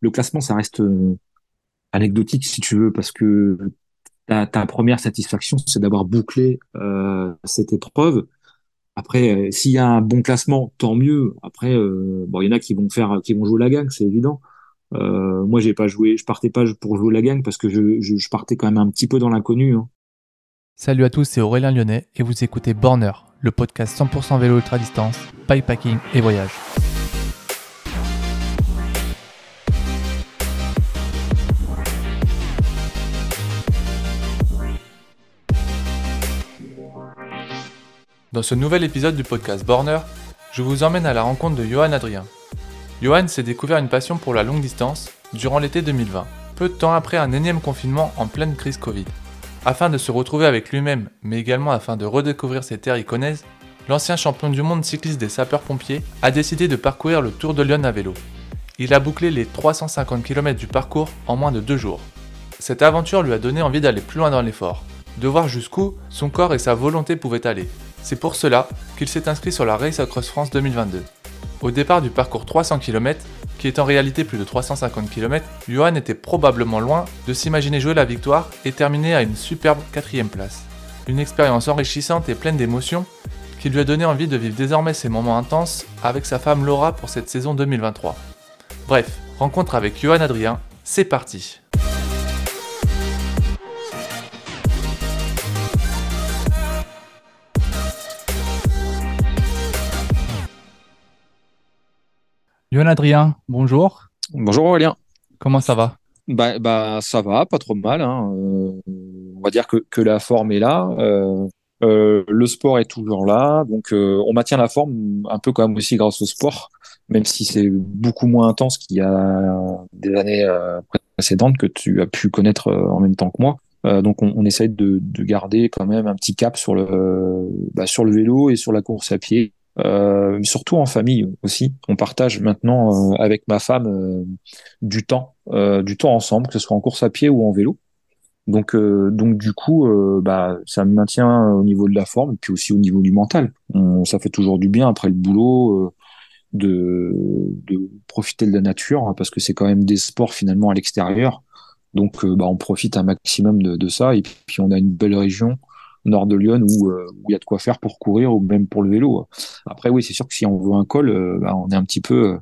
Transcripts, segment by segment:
le classement, ça reste anecdotique si tu veux, parce que ta, première satisfaction, c'est d'avoir bouclé cette épreuve. Après, s'il y a un bon classement, tant mieux. Après, il y en a qui vont faire, qui vont jouer la gang, c'est évident. Euh, moi, j'ai pas joué, je partais pas pour jouer la gang parce que je partais quand même un petit peu dans l'inconnu. Hein. Salut à tous, c'est Aurélien Lyonnais et vous écoutez Borner, le podcast 100% vélo ultra distance, bikepacking et voyage. Dans ce nouvel épisode du podcast Borner, je vous emmène à la rencontre de Johan Adrien, Johan s'est découvert une passion pour la longue distance durant l'été 2020, peu de temps après un énième confinement en pleine crise Covid. Afin de se retrouver avec lui-même, mais également afin de redécouvrir ses terres iconaises, l'ancien champion du monde cycliste des sapeurs-pompiers a décidé de parcourir le Tour de Lyon à vélo. Il a bouclé les 350 km du parcours en moins de deux jours. Cette aventure lui a donné envie d'aller plus loin dans l'effort, de voir jusqu'où son corps et sa volonté pouvaient aller. C'est pour cela qu'il s'est inscrit sur la Race Across France 2022. Au départ du parcours 300 km, qui est en réalité plus de 350 km, Johan était probablement loin de s'imaginer jouer la victoire et terminer à une superbe quatrième place. Une expérience enrichissante et pleine d'émotions qui lui a donné envie de vivre désormais ces moments intenses avec sa femme Laura pour cette saison 2023. Bref, rencontre avec Johan Adrien, c'est parti Yohan Adrien, bonjour. Bonjour Aurélien. Comment ça va? Bah, bah, ça va, pas trop mal. Hein. Euh, on va dire que, que, la forme est là. Euh, euh, le sport est toujours là. Donc on maintient la forme un peu quand même aussi grâce au sport, même si c'est beaucoup moins intense qu'il y a des années précédentes que tu as pu connaître en même temps que moi. donc on, on essaye de, de, garder quand même un petit cap sur le, bah, sur le vélo et sur la course à pied euh, surtout en famille aussi. On partage maintenant euh, avec ma femme euh, du temps, du temps ensemble, que ce soit en course à pied ou en vélo. Donc, donc du coup, bah, ça me maintient au niveau de la forme puis aussi au niveau du mental. ça fait toujours du bien après le boulot de, profiter de la nature hein, parce que c'est quand même des sports finalement à l'extérieur. Donc, bah, on profite un maximum de ça et puis on a une belle région nord de Lyon où euh, où il y a de quoi faire pour courir ou même pour le vélo. Après oui, c'est sûr que si on veut un col, euh, bah, on est un petit peu euh,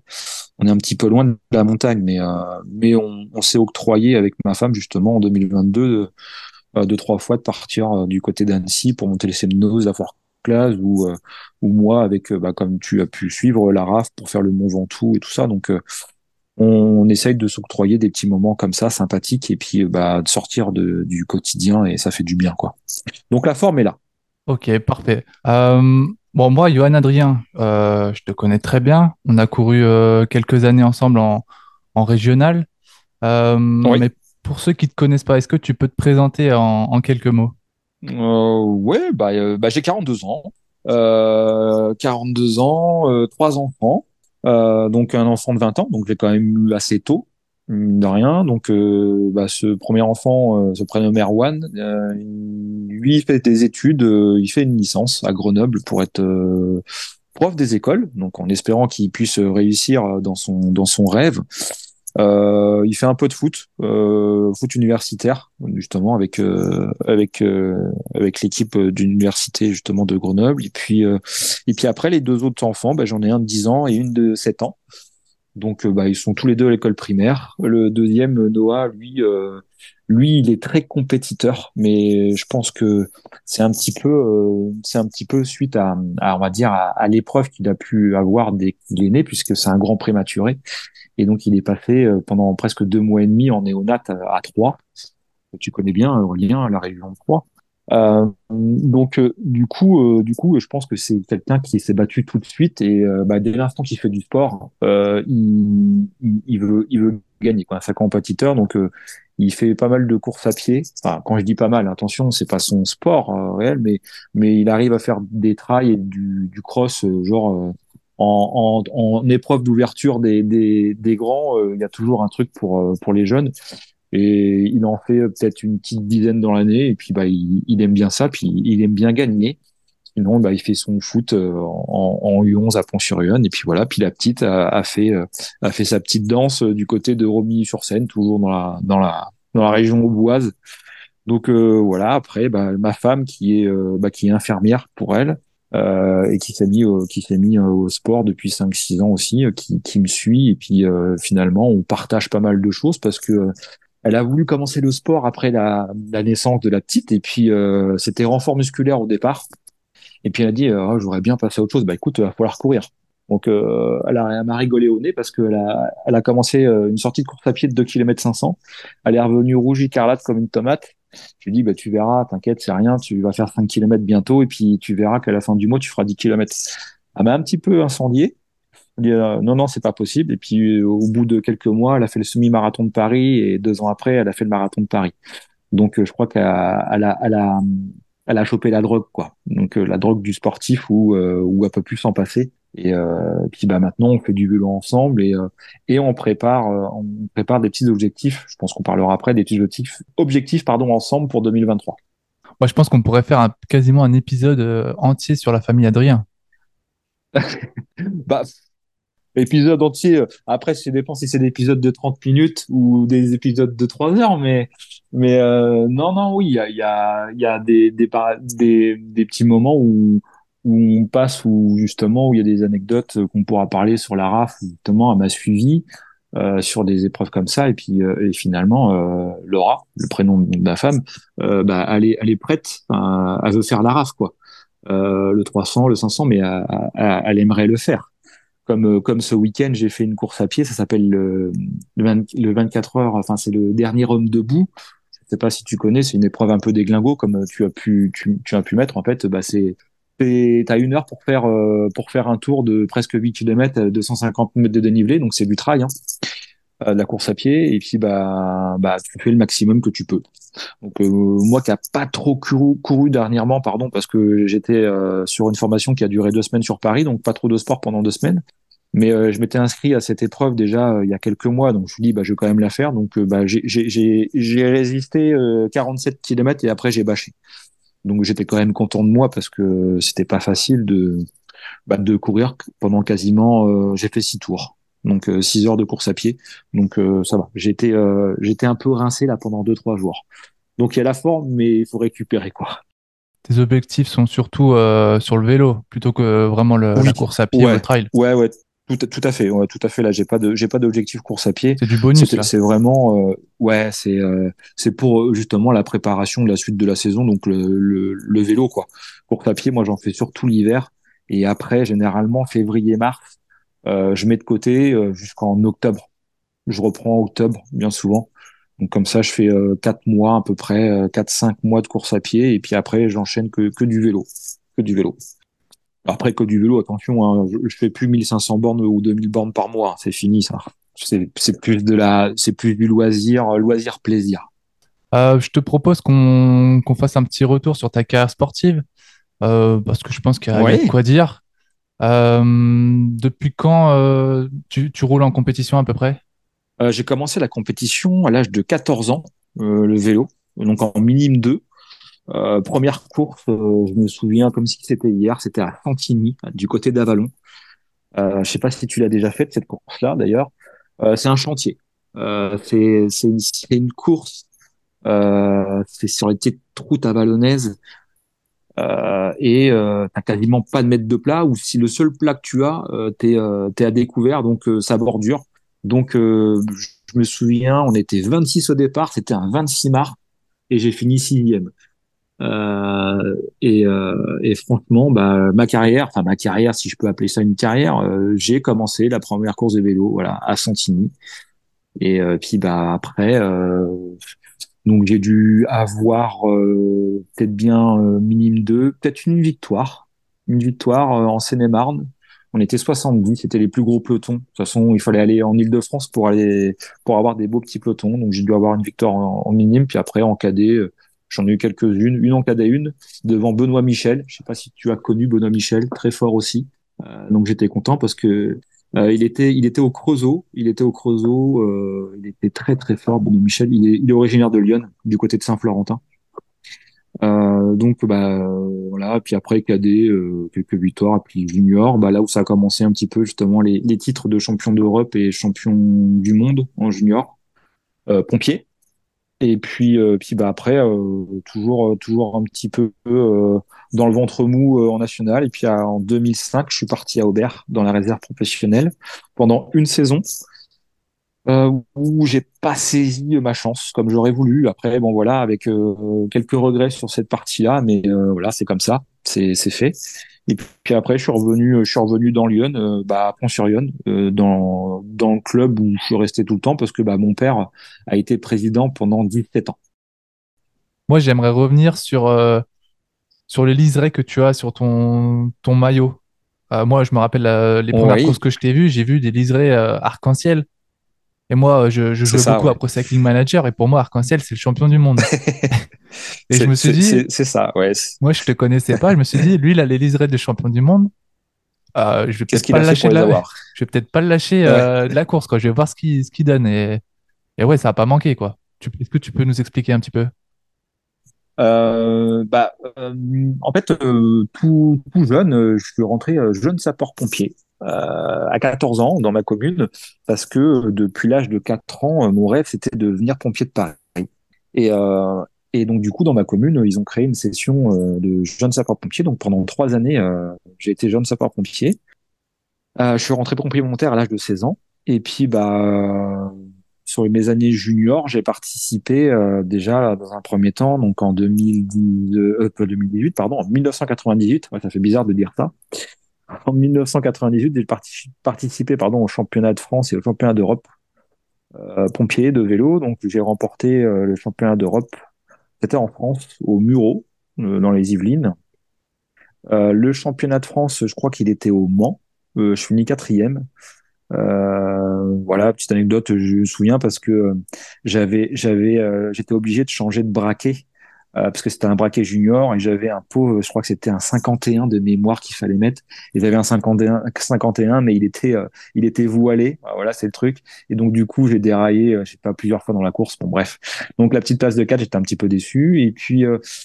on est un petit peu loin de la montagne, mais mais on, s'est octroyé avec ma femme justement en 2022 deux trois fois de partir du côté d'Annecy pour monter les Semnoz, Fort Classe ou ou moi avec bah, comme tu as pu suivre la RAF pour faire le Mont Ventoux et tout ça. Donc on essaye de s'octroyer des petits moments comme ça sympathiques et puis bah, de sortir de, du quotidien et ça fait du bien quoi. Donc la forme est là. Ok, parfait. Euh, bon, moi, Johan Adrien, euh, je te connais très bien. On a couru euh, quelques années ensemble en, en régional. Mais pour ceux qui ne te connaissent pas, est-ce que tu peux te présenter en, en quelques mots? Ouais, bah, bah j'ai 42 ans. 42 ans, trois enfants. Euh, donc un enfant de 20 ans, donc j'ai quand même eu assez tôt, de rien. Donc euh, bah, ce premier enfant, euh, se prénomme Erwan, euh, lui il fait des études, il fait une licence à Grenoble pour être prof des écoles, donc en espérant qu'il puisse réussir dans son dans son rêve. Euh, il fait un peu de foot, euh, foot universitaire justement avec euh, avec euh, avec l'équipe d'université justement de Grenoble. Et puis et puis après les deux autres enfants, bah, j'en ai un de 10 ans et une de 7 ans. Donc bah, ils sont tous les deux à l'école primaire. Le deuxième Noah, lui lui il est très compétiteur, mais je pense que c'est un petit peu c'est un petit peu suite à, on va dire à l'épreuve qu'il a pu avoir dès qu'il est né puisque c'est un grand prématuré et donc, il est passé euh, pendant presque deux mois et demi en néonat à, Troyes. Tu connais bien, Aurélien, la région de Troyes. Euh, donc euh, du coup, euh, du coup, je pense que c'est quelqu'un qui s'est battu tout de suite et bah, dès l'instant qu'il fait du sport, il, il, il, veut, il veut gagner. Quoi. C'est un compétiteur, donc il fait pas mal de courses à pied. Enfin, quand je dis pas mal, attention, c'est pas son sport réel, mais mais il arrive à faire des trails et du, du cross, genre en, en, en épreuve d'ouverture des, des, des grands, euh, il y a toujours un truc pour, euh, pour les jeunes. Et il en fait peut-être une petite dizaine dans l'année. Et puis, bah, il, il, aime bien ça. Puis, il aime bien gagner. Sinon, bah, il fait son foot en, en, U11 à Pont-sur-Yonne. Et puis voilà. Puis la petite a, a fait a fait sa petite danse du côté de Romilly-sur-Seine, toujours dans la dans la dans la région auboise. Donc voilà. Après, bah, ma femme qui est bah, qui est infirmière pour elle, euh, et qui s'est mis au, qui s'est mis euh, au sport depuis 5-6 ans aussi, euh, qui, qui me suit. Et puis finalement on partage pas mal de choses parce que elle a voulu commencer le sport après la, la naissance de la petite. Et puis c'était renfort musculaire au départ. Et puis elle a dit oh, j'aurais bien passé à autre chose. Bah écoute il va falloir courir. Donc euh, elle, a, elle m'a rigolé au nez parce qu'elle a, elle a commencé une sortie de course à pied de 2 km 500 elle est revenue rouge écarlate comme une tomate je lui dis, bah, tu verras, t'inquiète, c'est rien, tu vas faire 5 km bientôt, et puis tu verras qu'à la fin du mois, tu feras 10 km. Elle m'a un petit peu incendié. dit, euh, non, non, c'est pas possible. Et puis, euh, au bout de quelques mois, elle a fait le semi-marathon de Paris, et deux ans après, elle a fait le marathon de Paris. Donc, euh, je crois qu'elle a, elle elle elle chopé la drogue, quoi. Donc, la drogue du sportif où, où elle peut plus s'en passer. Et euh, puis bah maintenant on fait du vélo ensemble et euh, et on prépare euh, on prépare des petits objectifs. Je pense qu'on parlera après des petits objectifs objectifs pardon ensemble pour 2023. Moi je pense qu'on pourrait faire un, quasiment un épisode entier sur la famille Adrien. bah épisode entier. Après, ça dépend si c'est des épisodes de 30 minutes ou des épisodes de 3 heures, mais mais euh, non non oui, il y a il y a y a des des, des des petits moments où où on passe où justement où il y a des anecdotes qu'on pourra parler sur la RAF justement elle m'a suivi euh, sur des épreuves comme ça. Et puis euh, et finalement euh, Laura le prénom de ma femme euh, bah, elle est elle est prête elle veut faire la RAF quoi. Euh, le 300 le 500 mais elle, aimerait le faire. Comme comme ce week-end j'ai fait une course à pied ça s'appelle le, le, 24 heures enfin c'est le dernier homme debout. Je sais pas si tu connais c'est une épreuve un peu déglingo comme tu as pu tu, tu as pu mettre en fait bah c'est t'as une heure pour faire euh, pour faire un tour de presque 8 km, 250 mètres de dénivelé, donc c'est du trail, hein, euh, de la course à pied, et puis bah bah tu fais le maximum que tu peux. Donc euh, moi qui a pas trop couru, couru, dernièrement, pardon, parce que j'étais sur une formation qui a duré deux semaines sur Paris, donc pas trop de sport pendant deux semaines. Mais je m'étais inscrit à cette épreuve déjà il y a quelques mois, donc je me suis dit bah je vais quand même la faire. Donc bah j'ai résisté 47 km et après j'ai bâché. Donc j'étais quand même content de moi parce que c'était pas facile de bah, de courir pendant quasiment euh, j'ai fait six tours. Donc euh, six heures de course à pied. Donc euh, ça va. J'étais j'étais un peu rincé là pendant deux trois jours. Donc il y a la forme mais il faut récupérer quoi. Tes objectifs sont surtout sur le vélo plutôt que vraiment le, la course à pied ou le trail. Ouais ouais, tout, tout, à fait, ouais, tout à fait. Là, j'ai pas de, j'ai pas d'objectif course à pied. C'est du bonus. C'est vraiment, euh, ouais, c'est, euh, c'est pour euh, justement la préparation de la suite de la saison, donc le, le, le vélo, quoi. Course à pied, moi, j'en fais surtout l'hiver, et après, généralement, février-mars, je mets de côté jusqu'en octobre. Je reprends octobre, bien souvent. Donc comme ça, je fais quatre mois à peu près, quatre cinq mois de course à pied, et puis après, j'enchaîne que que du vélo, que du vélo. Après, que du vélo, attention, hein, je, fais plus 1500 bornes ou 2000 bornes par mois. C'est fini, ça. C'est plus de la, c'est plus du loisir, loisir plaisir. Euh, je te propose qu'on fasse un petit retour sur ta carrière sportive, euh, parce que je pense qu'il y, a de quoi dire. Euh, depuis quand tu, tu, roules en compétition à peu près? J'ai commencé la compétition à l'âge de 14 ans, le vélo, donc en minime 2. Euh, première course, euh, je me souviens comme si c'était hier, c'était à Santigny, du côté d'Avalon. Euh, je sais pas si tu l'as déjà faite cette course-là d'ailleurs. Euh, c'est un chantier. c'est une, course. c'est sur les petites routes avalonnaises et t'as quasiment pas de mètre de plat. Ou si le seul plat que tu as, t'es es à découvert, donc ça bordure. Donc je me souviens, on était 26 au départ, c'était un 26 mars et j'ai fini sixième. Euh, et, euh, et, franchement, bah, ma carrière, enfin ma carrière, si je peux appeler ça une carrière, euh, j'ai commencé la première course de vélo, voilà, à Santigny. Et euh, puis bah après, donc j'ai dû avoir peut-être bien minimum deux, peut-être une victoire, une victoire en Seine-et-Marne. On était 70, c'était les plus gros pelotons. De toute façon, il fallait aller en Île-de-France pour aller pour avoir des beaux petits pelotons. Donc j'ai dû avoir une victoire en, en minime, puis après en cadet J'en ai eu quelques-unes, une en KD1 devant Benoît Michel. Je sais pas si tu as connu Benoît Michel, très fort aussi. Euh, donc j'étais content parce que euh, il était, il était au Creusot. Il était au Creusot. Euh, il était très très fort, Benoît Michel. Il est, originaire de Lyon, du côté de Saint-Florentin. donc bah voilà, puis après cadet, quelques victoires, puis junior, bah là où ça a commencé un petit peu justement les, les titres de champion d'Europe et champion du monde en junior, pompier. Et puis, puis bah après, toujours, toujours un petit peu dans le ventre mou en national. Et puis en 2005, je suis parti à Aubert dans la réserve professionnelle pendant une saison euh, où j'ai pas saisi ma chance comme j'aurais voulu. Après, bon voilà, avec euh, quelques regrets sur cette partie-là, mais euh, voilà, c'est comme ça, c'est c'est fait. Et puis après, je suis revenu, je suis revenu dans Lyon, euh, bah à Pont-sur-Yonne, dans dans le club où je suis resté tout le temps parce que bah mon père a été président pendant 17 ans. Moi, j'aimerais revenir sur sur les liserés que tu as sur ton ton maillot. moi, je me rappelle les premières courses que je t'ai vues, j'ai vu des liserés arc-en-ciel. Et moi, je, je joue beaucoup à Pro Cycling Manager et pour moi, Arc-en-Ciel, c'est le champion du monde. et je me suis dit, c'est ça, ouais. Moi, je le connaissais pas. Je me suis dit, lui, il a les liserés de champion du monde. Euh, je vais peut-être pas, lâcher de la... je vais peut-être pas le lâcher euh, de la course, quoi. Je vais voir ce qu'il ce donne. Et... et ouais, ça a pas manqué, quoi. Est-ce que tu peux nous expliquer un petit peu? Euh, bah, euh, en fait, euh, tout, tout, jeune, je suis rentré jeune sapeur-pompier. Euh, à 14 ans dans ma commune parce que depuis l'âge de 4 ans, mon rêve c'était de devenir pompier de Paris. Et, euh, et donc du coup dans ma commune, ils ont créé une session euh, de jeunes sapeurs-pompiers. Donc pendant trois années, j'ai été jeune sapeur-pompier. je suis rentré pompier volontaire à l'âge de 16 ans. Et puis bah sur mes années juniors, j'ai participé déjà dans un premier temps, donc en 2010, 2018, pardon, en 1998. Ouais, ça fait bizarre de dire ça en 1998, j'ai participé pardon, au championnat de France et au championnat d'Europe euh, pompier de vélo. Donc j'ai remporté euh, le championnat d'Europe. C'était en France, au Muro, euh, dans les Yvelines. Euh, le championnat de France, je crois qu'il était au Mans. je finis quatrième. voilà, petite anecdote, je me souviens parce que j'avais, j'avais, j'étais obligé de changer de braquet parce que c'était un braquet junior et j'avais un pot, je crois que c'était un 51 de mémoire qu'il fallait mettre. Et j'avais un 51, 51, mais il était, euh, il était voilé. Voilà, c'est le truc. Et donc du coup, j'ai déraillé, euh, je sais pas, plusieurs fois dans la course. Bon, bref. Donc la petite place de 4, j'étais un petit peu déçu. Et puis,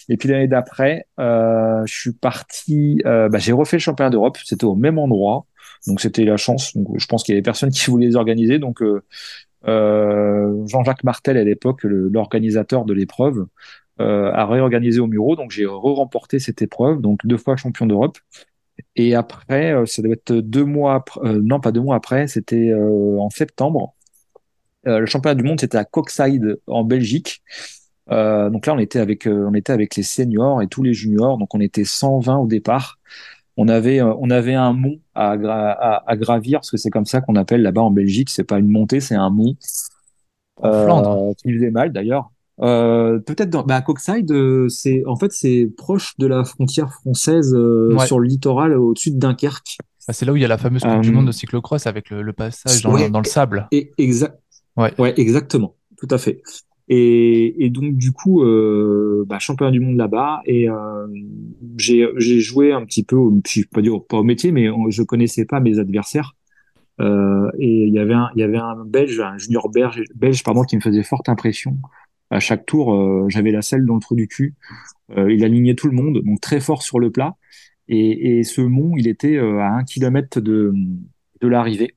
et puis l'année d'après, je suis parti. bah, j'ai refait le championnat d'Europe. C'était au même endroit. Donc c'était la chance. Donc je pense qu'il y avait personne qui voulait les organiser. Donc euh, Jean-Jacques Martel à l'époque, l'organisateur de l'épreuve, euh, à réorganiser au Muro. Donc j'ai re-remporté cette épreuve, donc deux fois champion d'Europe. Et après, euh, ça doit être deux mois, après, euh, non pas deux mois après, c'était en septembre. le championnat du monde, c'était à Coxide en Belgique. donc là, on était avec, on était avec les seniors et tous les juniors. Donc on était 120 au départ. On avait, on avait un mont à, à, gravir, parce que c'est comme ça qu'on appelle là-bas en Belgique. C'est pas une montée, c'est un mont. Euh, qui faisait mal d'ailleurs. Euh, peut-être dans bah, Coxide, euh, c'est en fait c'est proche de la frontière française euh, sur le littoral au-dessus de Dunkerque. Ah, c'est là où il y a la fameuse Coupe du Monde de cyclocross avec le, passage dans, le sable. Et exact. Ouais. ouais. exactement, tout à fait. Et, et donc du coup, bah, championnat du monde là-bas et j'ai j'ai joué un petit peu, je pas dire pas au métier, mais je connaissais pas mes adversaires. et il y avait un il y avait un Belge, un junior belge, belge pardon, qui me faisait forte impression à chaque tour, euh, j'avais la selle dans le trou du cul. Euh, il alignait tout le monde, donc très fort sur le plat. Et, et ce mont, il était euh, à un kilomètre de, de l'arrivée.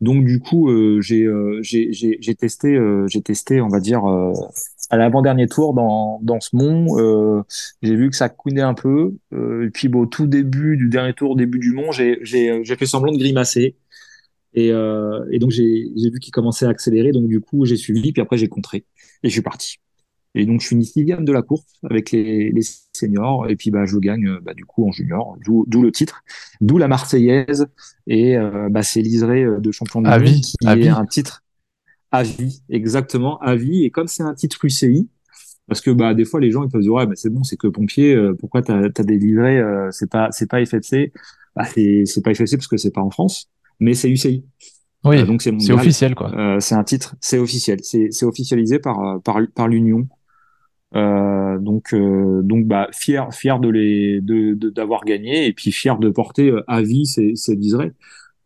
Donc du coup, euh, j'ai j'ai testé, j'ai testé, on va dire, à l'avant-dernier tour dans, dans ce mont. j'ai vu que ça couinait un peu. et puis bon, au tout début du dernier tour, début du mont, j'ai fait semblant de grimacer. Et, et donc j'ai vu qu'il commençait à accélérer. Donc du coup, j'ai suivi. Puis après, j'ai contré et je suis parti. Et donc, je finis sixième de la course avec les, les seniors. Et puis, bah, je gagne bah, du coup en junior, d'où le titre, d'où la Marseillaise. Et euh, bah, c'est euh, de champion du monde qui est un titre à vie, exactement à vie. Et comme c'est un titre UCI, parce que bah des fois les gens ils peuvent dire ouais mais c'est bon c'est que pompier euh, pourquoi t'as as des livrets c'est pas c'est pas FFC bah c'est pas FFC parce que c'est pas en France mais c'est UCI oui, donc c'est officiel quoi. Euh, c'est un titre, c'est officiel, c'est officialisé par euh, par, par l'Union. Euh, donc euh, donc bah fier fier de les de d'avoir gagné et puis fier de porter à vie ces ces liserés.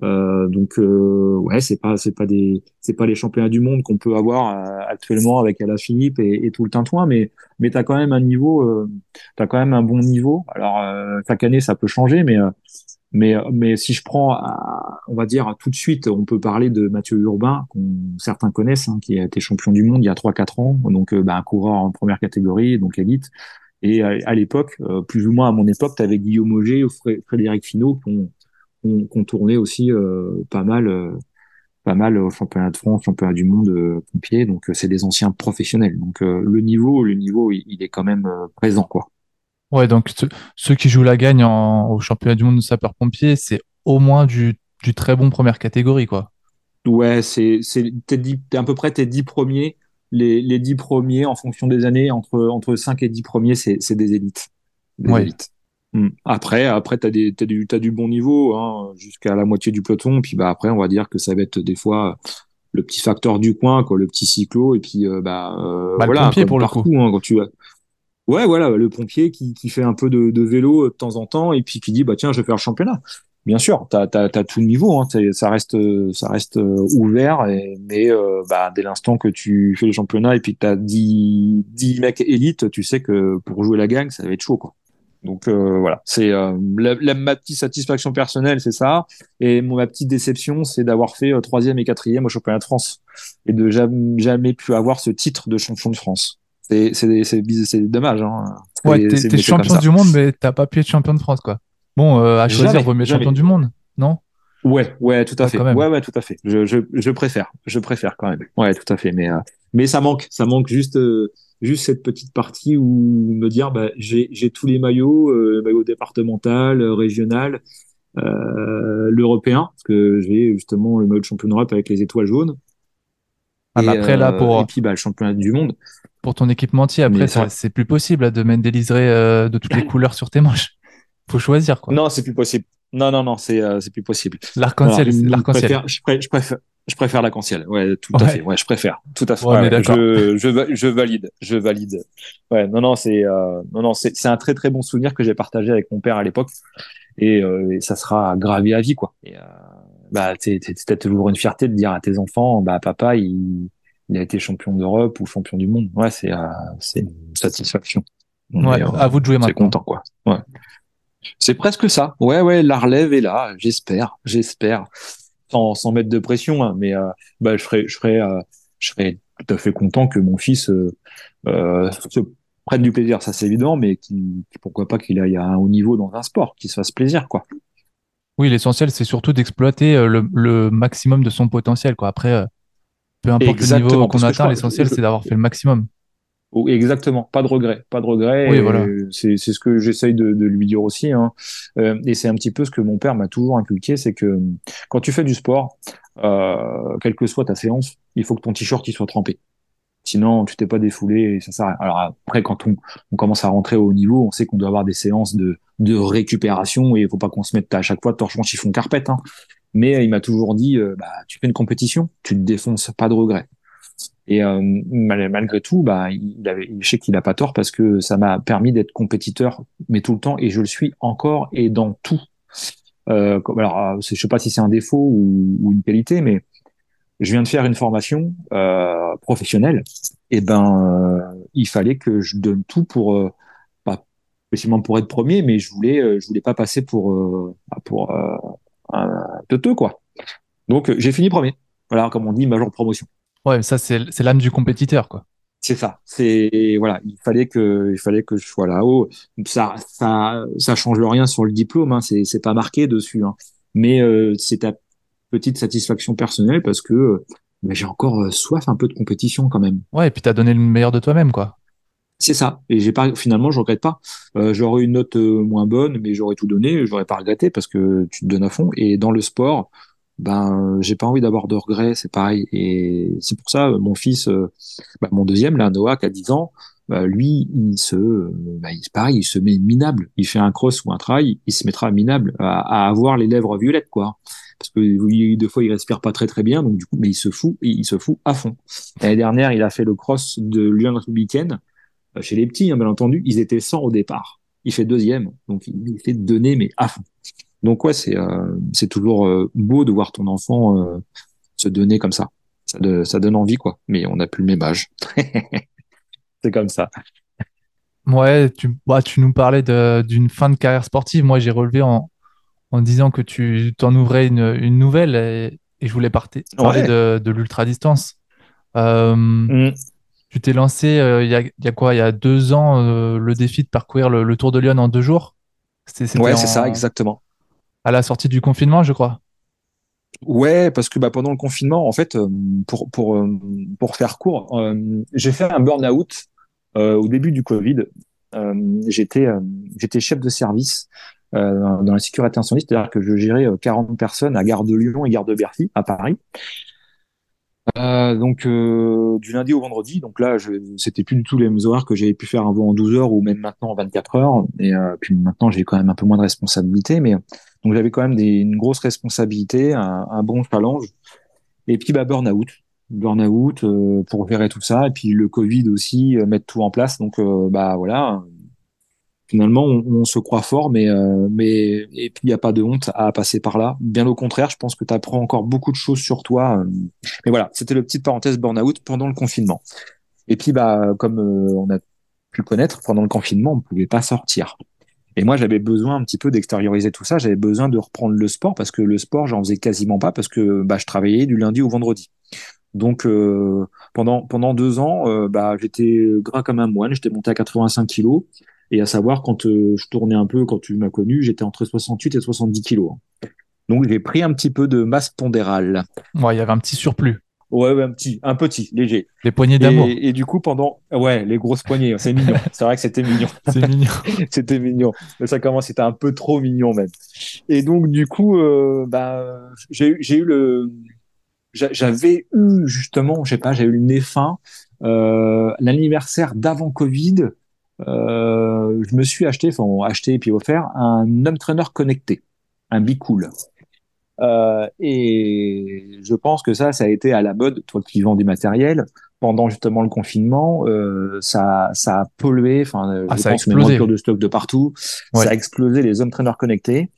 Euh, donc euh, ouais, c'est pas c'est pas des c'est pas les championnats du monde qu'on peut avoir euh, actuellement avec Ala Philippe et, et, tout le tintouin, mais mais t'as quand même un niveau, euh, t'as quand même un bon niveau. Alors euh, chaque année ça peut changer, mais mais mais si je prends, on va dire tout de suite, on peut parler de Mathieu Urbain, qu'on certains connaissent, hein, qui a été champion du monde il y a trois quatre ans, donc bah, un coureur en première catégorie, donc élite. Et à, l'époque, plus ou moins à mon époque, tu avais Guillaume Auger ou Frédéric Finot qui ont, tournait aussi euh, pas mal euh, pas mal au championnat de France, championnat du monde euh, pompier. Donc c'est des anciens professionnels. Donc le niveau, le niveau, il, est quand même présent, quoi. Ouais, donc ceux qui jouent la gagne au championnat du monde de sapeurs-pompiers, c'est au moins du, du, très bon première catégorie, quoi. Ouais, c'est c'est à peu près tes dix premiers. Les, les dix premiers, en fonction des années, entre entre 5 et 10 premiers, c'est des élites. Des élites. Hmm. Après, après, t'as des, t'as du, t'as du bon niveau, hein, jusqu'à la moitié du peloton. Puis bah après, on va dire que ça va être des fois le petit facteur du coin, quoi, le petit cyclo, et puis euh, bah, euh, bah, voilà, le pompier pour le coup. Hein, quand tu ouais, voilà, le pompier qui, qui fait un peu de, de vélo euh, de temps en temps, et puis qui dit bah tiens, je vais faire le championnat. Bien sûr, t'as, t'as tout le niveau, hein, ça reste, ça reste ouvert, et, mais bah dès l'instant que tu fais le championnat et puis que t'as 10, 10 mecs élites, tu sais que pour jouer la gang, ça va être chaud, quoi. Donc euh, voilà, c'est euh, ma petite satisfaction personnelle, c'est ça. Et ma petite déception, c'est d'avoir fait euh, troisième et quatrième au championnat de France et de jamais, jamais pu avoir ce titre de champion de France. C'est c'est dommage. Hein. Ouais, t'es champion du monde, mais t'as pas pu être champion de France, quoi. Bon, à choisir, vaut mieux champion du monde, non? Ouais, ouais, tout à fait. Ouais, ouais, tout à fait. Je, je, je préfère, je préfère quand même. Ouais, tout à fait. Mais mais ça manque, ça manque juste juste cette petite partie où me dire bah, j'ai tous les maillots, euh, maillot départemental, euh, régional, euh, l'européen, parce que j'ai justement le maillot de champion d'Europe avec les étoiles jaunes. Ah, bah, après, là, pour. Et puis, bah, le championnat du monde. Pour ton équipementier, après, c'est plus possible de mettre des liserés de toutes les couleurs sur tes manches. Faut choisir, quoi. Non, c'est plus possible. Non, non, non, c'est c'est plus possible. L'arc-en-ciel, l'arc-en-ciel. Je, je, préfère, je préfère l'arc-en-ciel. Ouais, tout à fait. Ouais, je préfère. Tout à fait. je, je, je, valide. Je valide. Ouais, non, non, c'est, euh, non, non, c'est, c'est un très, très bon souvenir que j'ai partagé avec mon père à l'époque. Et, euh, et, ça sera gravé à vie, quoi. Et, euh, bah, c'est toujours une fierté de dire à tes enfants, bah, papa, il, il a été champion d'Europe ou champion du monde. Ouais, c'est, euh, c'est une satisfaction. Ouais, à vous de jouer maintenant. C'est content, quoi. Ouais. C'est presque ça. Ouais, ouais, la relève est là. J'espère, j'espère sans, sans mettre de pression, hein, mais euh, bah, je serais, je serais, euh, je serais tout à fait content que mon fils euh, euh se prenne du plaisir, ça c'est évident, mais qui, pourquoi pas qu'il aille à un haut niveau dans un sport, qu'il se fasse plaisir, quoi. Oui, l'essentiel c'est surtout d'exploiter le, le, maximum de son potentiel, quoi. Après, peu importe le niveau qu'on atteint, l'essentiel c'est d'avoir fait le maximum. Exactement, pas de regret, pas de regret. Oui, voilà. C'est ce que j'essaye de, de, lui dire aussi. Hein. Euh, et c'est un petit peu ce que mon père m'a toujours inculqué, c'est que quand tu fais du sport, euh, quelle que soit ta séance, il faut que ton t-shirt il soit trempé. Sinon, tu t'es pas défoulé et ça sert Alors après, quand on, on, commence à rentrer au niveau, on sait qu'on doit avoir des séances de, de récupération et il faut pas qu'on se mette à chaque fois torchon chiffon carpette. Hein. Mais il m'a toujours dit, euh, bah, tu fais une compétition, tu te défonces, pas de regret. Et euh, malgré tout, bah, il avait, je sais qu'il n'a pas tort parce que ça m'a permis d'être compétiteur, mais tout le temps, et je le suis encore et dans tout. Euh, alors, euh, je sais pas si c'est un défaut ou, une qualité, mais je viens de faire une formation euh, professionnelle. Et ben, euh, il fallait que je donne tout pour, euh, pas spécialement pour être premier, mais je voulais, je voulais pas passer pour bah, pour un teuteux quoi. Donc, j'ai fini premier. Voilà, comme on dit, major promotion. Ouais, ça, c'est l'âme du compétiteur, quoi. C'est ça. C'est voilà, il fallait que il fallait que je sois là-haut. Ça ça ça change rien sur le diplôme. Hein, c'est c'est pas marqué dessus. Hein. Mais euh, c'est ta petite satisfaction personnelle parce que euh, bah, j'ai encore euh, soif un peu de compétition quand même. Ouais, et puis t'as donné le meilleur de toi-même, quoi. C'est ça. Et j'ai pas finalement, je regrette pas. Euh, j'aurais une note moins bonne, mais j'aurais tout donné. J'aurais pas regretté parce que tu te donnes à fond. Et dans le sport, ben j'ai pas envie d'avoir de regrets, c'est pareil. Et c'est pour ça, mon fils, euh, ben, mon deuxième, là, Noah, qui a 10 ans, ben, lui, il se, ben, il, pareil, il se met minable. Il fait un cross ou un trail, il se mettra minable à, avoir les lèvres violettes, quoi. Parce que deux fois, il respire pas très très bien, donc du coup, mais il se fout, il se fout à fond. L'année dernière, il a fait le cross de Lyon républicaine euh, chez les petits, hein, bien entendu. Ils étaient 100 au départ. Il fait deuxième, donc il fait donner mais à fond. Donc ouais, c'est c'est toujours beau de voir ton enfant se donner comme ça. Ça, ça donne envie quoi. Mais on n'a plus le même âge. c'est comme ça. Ouais, tu, bah, tu nous parlais d'une fin de carrière sportive. Moi, j'ai relevé en, en disant que tu t'en ouvrais une, une nouvelle et, je voulais parler de, de l'ultra-distance. Euh, mm. Tu t'es lancé euh, il, y a, il, y a, quoi? Il y a deux ans, euh, le défi de parcourir le, Tour de Lyon en deux jours? Ouais, c'est ça, exactement. À la sortie du confinement, je crois. Ouais, parce que bah, pendant le confinement, en fait, pour, pour, pour faire court, j'ai fait un burn-out au début du Covid. j'étais j'étais chef de service euh, dans la sécurité incendie, c'est-à-dire que je gérais 40 personnes à Gare de Lyon et Gare de Bercy à Paris. Euh, donc euh, du lundi au vendredi. Donc là, c'était plus du tout les mêmes horaires que j'avais pu faire avant en 12 heures ou même maintenant en 24 heures. Et euh, puis maintenant, j'ai quand même un peu moins de responsabilité, mais donc j'avais quand même une grosse responsabilité, un, un bon challenge. Et puis bah burn-out, burn-out euh, pour gérer tout ça. Et puis le Covid aussi, mettre tout en place. Donc bah voilà, finalement, on, se croit fort, mais, euh, mais et puis il n'y a pas de honte à passer par là. Bien au contraire, je pense que tu apprends encore beaucoup de choses sur toi. Euh. Mais voilà, c'était le petite parenthèse burn-out pendant le confinement. Et puis, bah, comme euh, on a pu connaître, pendant le confinement, on ne pouvait pas sortir. Et moi, j'avais besoin un petit peu d'extérioriser tout ça. J'avais besoin de reprendre le sport parce que le sport, j'en faisais quasiment pas parce que bah, je travaillais du lundi au vendredi. Donc pendant pendant deux ans, bah, j'étais gras comme un moine. J'étais monté à 85 kilos. Et à savoir, quand euh, je tournais un peu, quand tu m'as connu, j'étais entre 68 et 70 kilos. Donc j'ai pris un petit peu de masse pondérale. Ouais, il y avait un petit surplus. Ouais, ouais, un petit, un petit, léger. Les poignées d'amour. Et, du coup, pendant, ouais, les grosses poignées, c'est mignon. c'est vrai que c'était mignon. c'est mignon. c'était mignon. Mais ça commence, c'était un peu trop mignon même. Et donc, du coup, euh, bah, j'ai eu le, j'avais eu justement, je sais pas, j'ai eu le nez fin, euh, l'anniversaire d'avant Covid euh, je me suis acheté, enfin acheté et puis offert un home trainer connecté, un Bicool. Euh, et je pense que ça, ça a été à la mode, toi qui vends du matériel, pendant justement le confinement, euh, ça, ça a pollué, enfin, ah, je ça pense a explosé. de stock de partout, ça a explosé les home trainers connectés.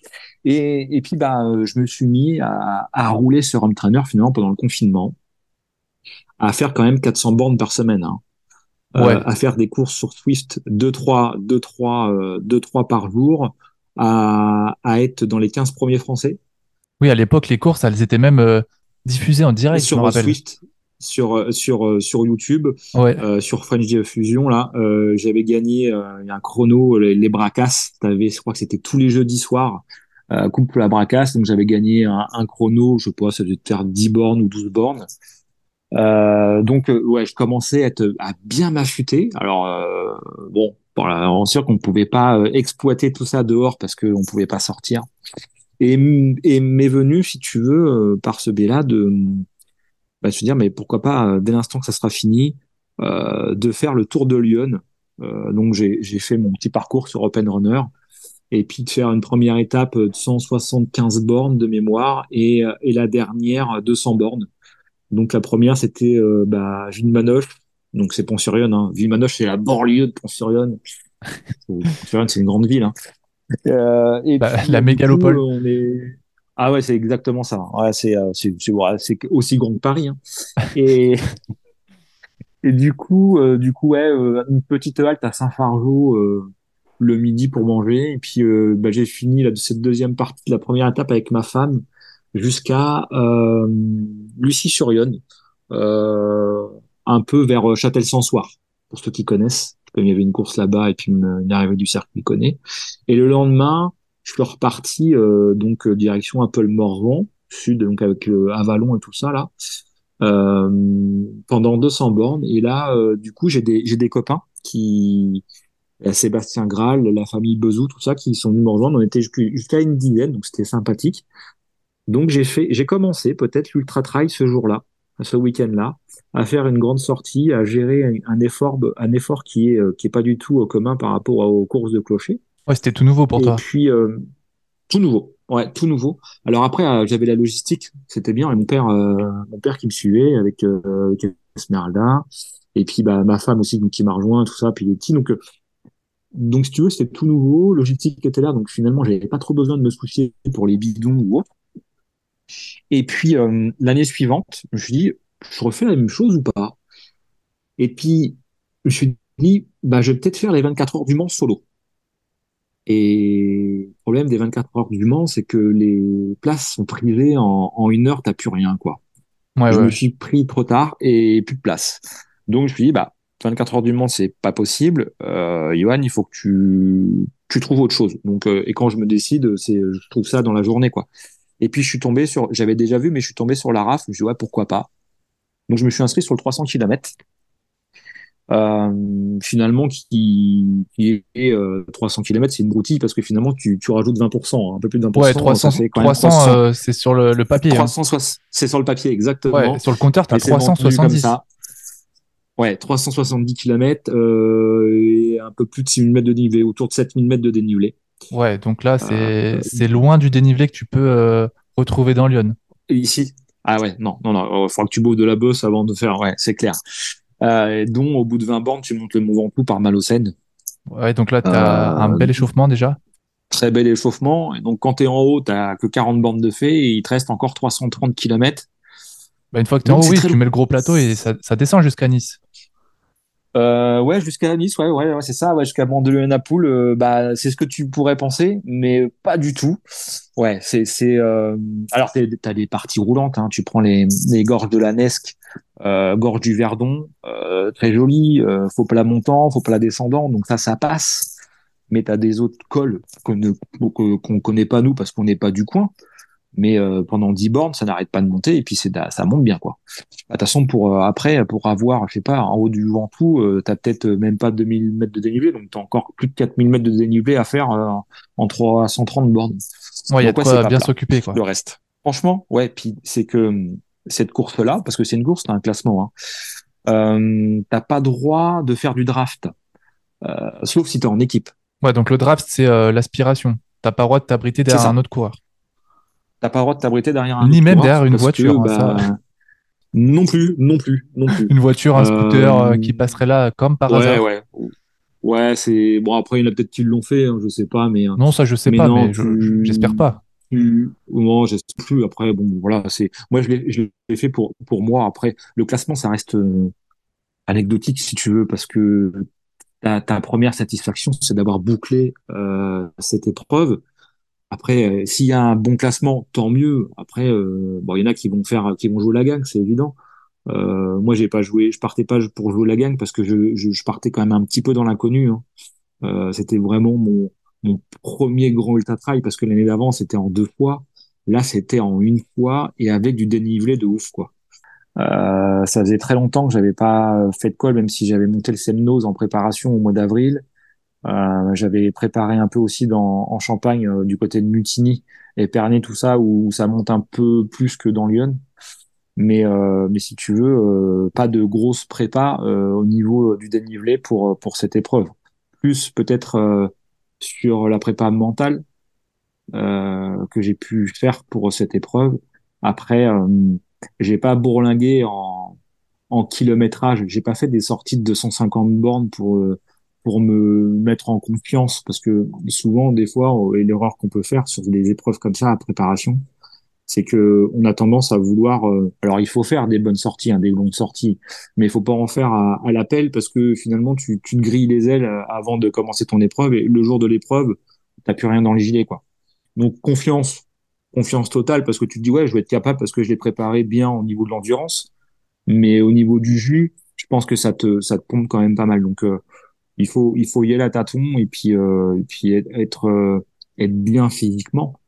Et, et puis, bah, je me suis mis à, à rouler sur home trainer finalement pendant le confinement, à faire quand même 400 bornes par semaine. Hein. Euh, à faire des courses sur Swift 2-3 deux, trois, euh, deux, trois par jour, à, à être dans les 15 premiers français. Oui, à l'époque, les courses, elles étaient même euh, diffusées en direct. sur Swift, sur sur sur YouTube, ouais. sur French Fusion là, j'avais gagné un chrono les, les bracasses. T'avais, je crois que c'était tous les jeudis soirs. coupe la bracasse, donc j'avais gagné un, un, chrono, je sais pas, ça devait faire 10 bornes ou 12 bornes. Euh, donc euh, ouais, je commençais à, bien m'affûter. Alors euh, bon, voilà, on sûr qu'on ne pouvait pas exploiter tout ça dehors parce qu'on pouvait pas sortir. Et, et m'est venu, si tu veux, par ce biais-là, de bah, se dire mais pourquoi pas dès l'instant que ça sera fini, de faire le tour de Lyon. donc j'ai fait mon petit parcours sur Open Runner et puis de faire une première étape de 175 bornes de mémoire et, et la dernière 200 bornes. Donc la première, c'était euh, bah, Villmanoche, donc c'est Pont-sur-Yonne. Hein. Villmanoche, c'est la banlieue de Pont-sur-Yonne. Pont-sur-Yonne, c'est une grande ville. Hein. Euh, et bah, la mégalopole. on est... Ah ouais, c'est exactement ça. Ouais, c'est euh, aussi grand que Paris. Hein. Et et du coup, euh, du coup, ouais, euh, une petite halte à Saint-Fargeau le midi pour manger. Et puis bah, j'ai fini là, cette deuxième partie de la première étape avec ma femme jusqu'à euh, Lucie-sur-Yonne, euh, un peu vers Châtel-Sans-Soir, pour ceux qui connaissent, comme il y avait une course là-bas et puis une, arrivée du qui connaît. Et le lendemain, je suis reparti euh, donc direction un peu le Morvan, sud, donc avec Avalon et tout ça là, euh, pendant 200 bornes. Et là, du coup, j'ai des j'ai des copains qui Sébastien Graal, la famille Bezou, tout ça, qui sont venus me rejoindre. On était jusqu'à une dizaine, donc c'était sympathique. Donc j'ai fait, j'ai commencé peut-être l'ultra trail ce jour-là, ce week-end-là, à faire une grande sortie, à gérer un, effort, un effort qui est euh, qui est pas du tout commun par rapport aux courses de clocher. Ouais, c'était tout nouveau pour et toi. Et puis euh, tout nouveau, ouais, tout nouveau. Alors après, euh, j'avais la logistique, c'était bien, et mon père, mon père qui me suivait avec, avec Esmeralda, et puis bah ma femme aussi qui m'a rejoint, tout ça, puis les petits, donc donc, si tu veux, c'était tout nouveau, logistique était là, donc finalement, j'avais pas trop besoin de me soucier pour les bidons ou autre. Et puis, euh, l'année suivante, je me suis dit, je refais la même chose ou pas? Et puis, je me suis dit, bah, je vais peut-être faire les 24 heures du Mans solo. Et le problème des 24 heures du Mans, c'est que les places sont privées en, en une heure, t'as plus rien, quoi. Ouais, je ouais. me suis pris trop tard et plus de place. Donc, je me suis dit, bah, 24 heures du Mans, c'est pas possible. Euh, Johan, il faut que tu, tu trouves autre chose. Donc, euh, et quand je me décide, c'est, je trouve ça dans la journée, quoi. Et puis, je suis tombé sur, j'avais déjà vu, mais je suis tombé sur la RAF. Je me suis dit, ouais, pourquoi pas? Donc, je me suis inscrit sur le 300 km. Euh, finalement, qui, qui est euh, 300 km, c'est une broutille parce que finalement, tu, tu rajoutes 20%, un peu plus de 20%. Ouais, ça 300, fait quand même 300 300, euh, c'est sur le, le papier. hein. 360 c'est sur le papier, exactement. Ouais, sur le compteur, c'est vendu comme 370. ça. Ouais, 370 km euh, et un peu plus de 6000 mètres de dénivelé, autour de 7000 mètres de dénivelé. Ouais, donc là, c'est Euh, c'est loin du dénivelé que tu peux euh, retrouver dans Lyon. ici, ah ouais, non, non, non, il faudra que tu bouffes de la bosse avant de faire, ouais, c'est clair. Euh, dont au bout de 20 bornes, tu montes le Mont Ventoux par Malocène. Ouais, donc là, t'as un Euh, bel échauffement déjà. très bel échauffement. Et donc, quand tu es en haut, tu que 40 bornes de fait et il te reste encore 330 km. Bah, une fois que t'es en Donc, haut, oui, tu mets le gros plateau et ça, ça descend jusqu'à Nice. Euh, ouais, jusqu'à Nice, ouais, ouais, ouais, c'est ça, ouais, jusqu'à Mandelieu-Napoule, euh, bah, c'est ce que tu pourrais penser, mais pas du tout. Ouais, c'est, c'est, euh... alors t'as des parties roulantes, hein, tu prends les, les gorges de la Nesque, euh, gorge du Verdon, euh, très joli, euh, faut pas la montant, faut pas la descendant, donc ça, ça passe. Mais t'as des autres cols qu'on ne, qu'on connaît pas nous parce qu'on n'est pas du coin. Mais euh, pendant 10 bornes, ça n'arrête pas de monter et puis c'est, ça monte bien, quoi. Bah, De toute façon, pour euh, après, pour avoir, je sais pas, en haut du Ventoux, euh, t'as peut-être euh, même pas 2000 mètres de dénivelé, donc t'as encore plus de 4000 mètres de dénivelé à faire euh, en 330 bornes. Ouais, il y a de quoi bien s'occuper, quoi. le reste? Franchement, ouais, puis c'est que hum, cette course-là, parce que c'est une course, c'est un classement, hein, euh, t'as pas droit de faire du draft, euh, sauf si t'es en équipe. Ouais, donc le draft, c'est euh, l'aspiration. T'as pas le droit de t'abriter derrière un autre coureur. T'as pas le droit de t'abriter derrière un Ni même derrière une que, voiture, hein, ça. bah, non plus, non plus, non plus. Une voiture, un scooter euh, Euh, qui passerait là comme par ouais, hasard. ouais. Ouais, c'est bon. Après, il y en a peut-être qui l'ont fait, hein, je sais pas, mais euh, Non, ça, je sais mais pas, non, mais je- tu, j'espère pas. tu, non, je sais plus. Après, bon, voilà, c'est moi, je l'ai, je l'ai fait pour pour moi. Après, le classement, ça reste euh, anecdotique si tu veux, parce que ta, ta première satisfaction, c'est d'avoir bouclé euh, cette épreuve. Après, euh, s'il y a un bon classement, tant mieux. Après, euh, il y en a qui vont faire, qui vont jouer la gang, c'est évident. Euh, moi, j'ai pas joué, je partais pas pour jouer la gang parce que je, partais quand même un petit peu dans l'inconnu. hein. C'était vraiment mon, premier grand ultra trail parce que l'année d'avant, c'était en deux fois. Là, c'était en une fois et avec du dénivelé de ouf, quoi. Ça faisait très longtemps que j'avais pas fait de col, même si j'avais monté le Semnose en préparation au mois d'avril. Euh, j'avais préparé un peu aussi dans, en Champagne, euh, du côté de Mutigny et Pernay, tout ça, où ça monte un peu plus que dans Lyon. Mais, euh, mais si tu veux, euh, pas de grosse prépa euh, au niveau du dénivelé pour, pour cette épreuve. Plus peut-être euh, sur la prépa mentale euh, que j'ai pu faire pour cette épreuve. Après, euh, j'ai pas bourlingué en, en kilométrage. J'ai pas fait des sorties de 250 bornes pour euh, pour me mettre en confiance parce que souvent, des fois, et l'erreur qu'on peut faire sur des épreuves comme ça à préparation, c'est que on a tendance à vouloir. euh, alors, il faut faire des bonnes sorties, hein, des longues sorties, mais il faut pas en faire à, à l'appel parce que finalement, tu, tu te grilles les ailes euh, avant de commencer ton épreuve et le jour de l'épreuve, t'as plus rien dans les gilets, quoi. Donc, confiance, confiance totale parce que tu te dis ouais, je vais être capable parce que je l'ai préparé bien au niveau de l'endurance, mais au niveau du jus, je pense que ça te ça te pompe quand même pas mal. Donc, euh, il faut il faut y aller à tâtons et puis euh, et puis être être, euh, bien physiquement,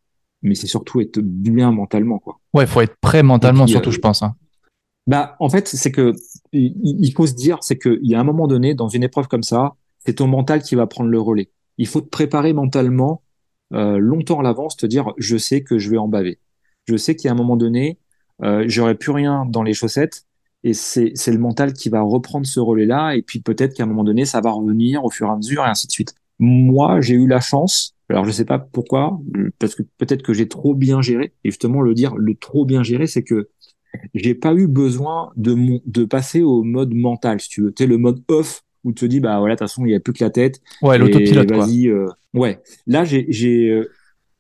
mais c'est surtout être bien mentalement, quoi. Ouais, faut être prêt mentalement, puis, surtout, euh, je pense. hein. bah, en fait, c'est que il, faut se dire, c'est qu'il y a un moment donné, dans une épreuve comme ça, c'est ton mental qui va prendre le relais. Il faut te préparer mentalement euh, longtemps à l'avance, te dire, je sais que je vais en baver. Je sais qu'il y a un moment donné, euh, j'aurai plus rien dans les chaussettes, et c'est c'est le mental qui va reprendre ce relais-là, et puis peut-être qu'à un moment donné, ça va revenir au fur et à mesure, et ainsi de suite. Moi, j'ai eu la chance. Alors, je sais pas pourquoi, parce que peut-être que j'ai trop bien géré. Et justement, le dire, le trop bien géré, c'est que j'ai pas eu besoin de mon, de passer au mode mental, si tu veux. Tu sais, le mode off où tu te dis bah voilà de toute façon il y a plus que la tête. Ouais, l'autopilote quoi. Vas-y, euh, ouais. Là j'ai j'ai euh,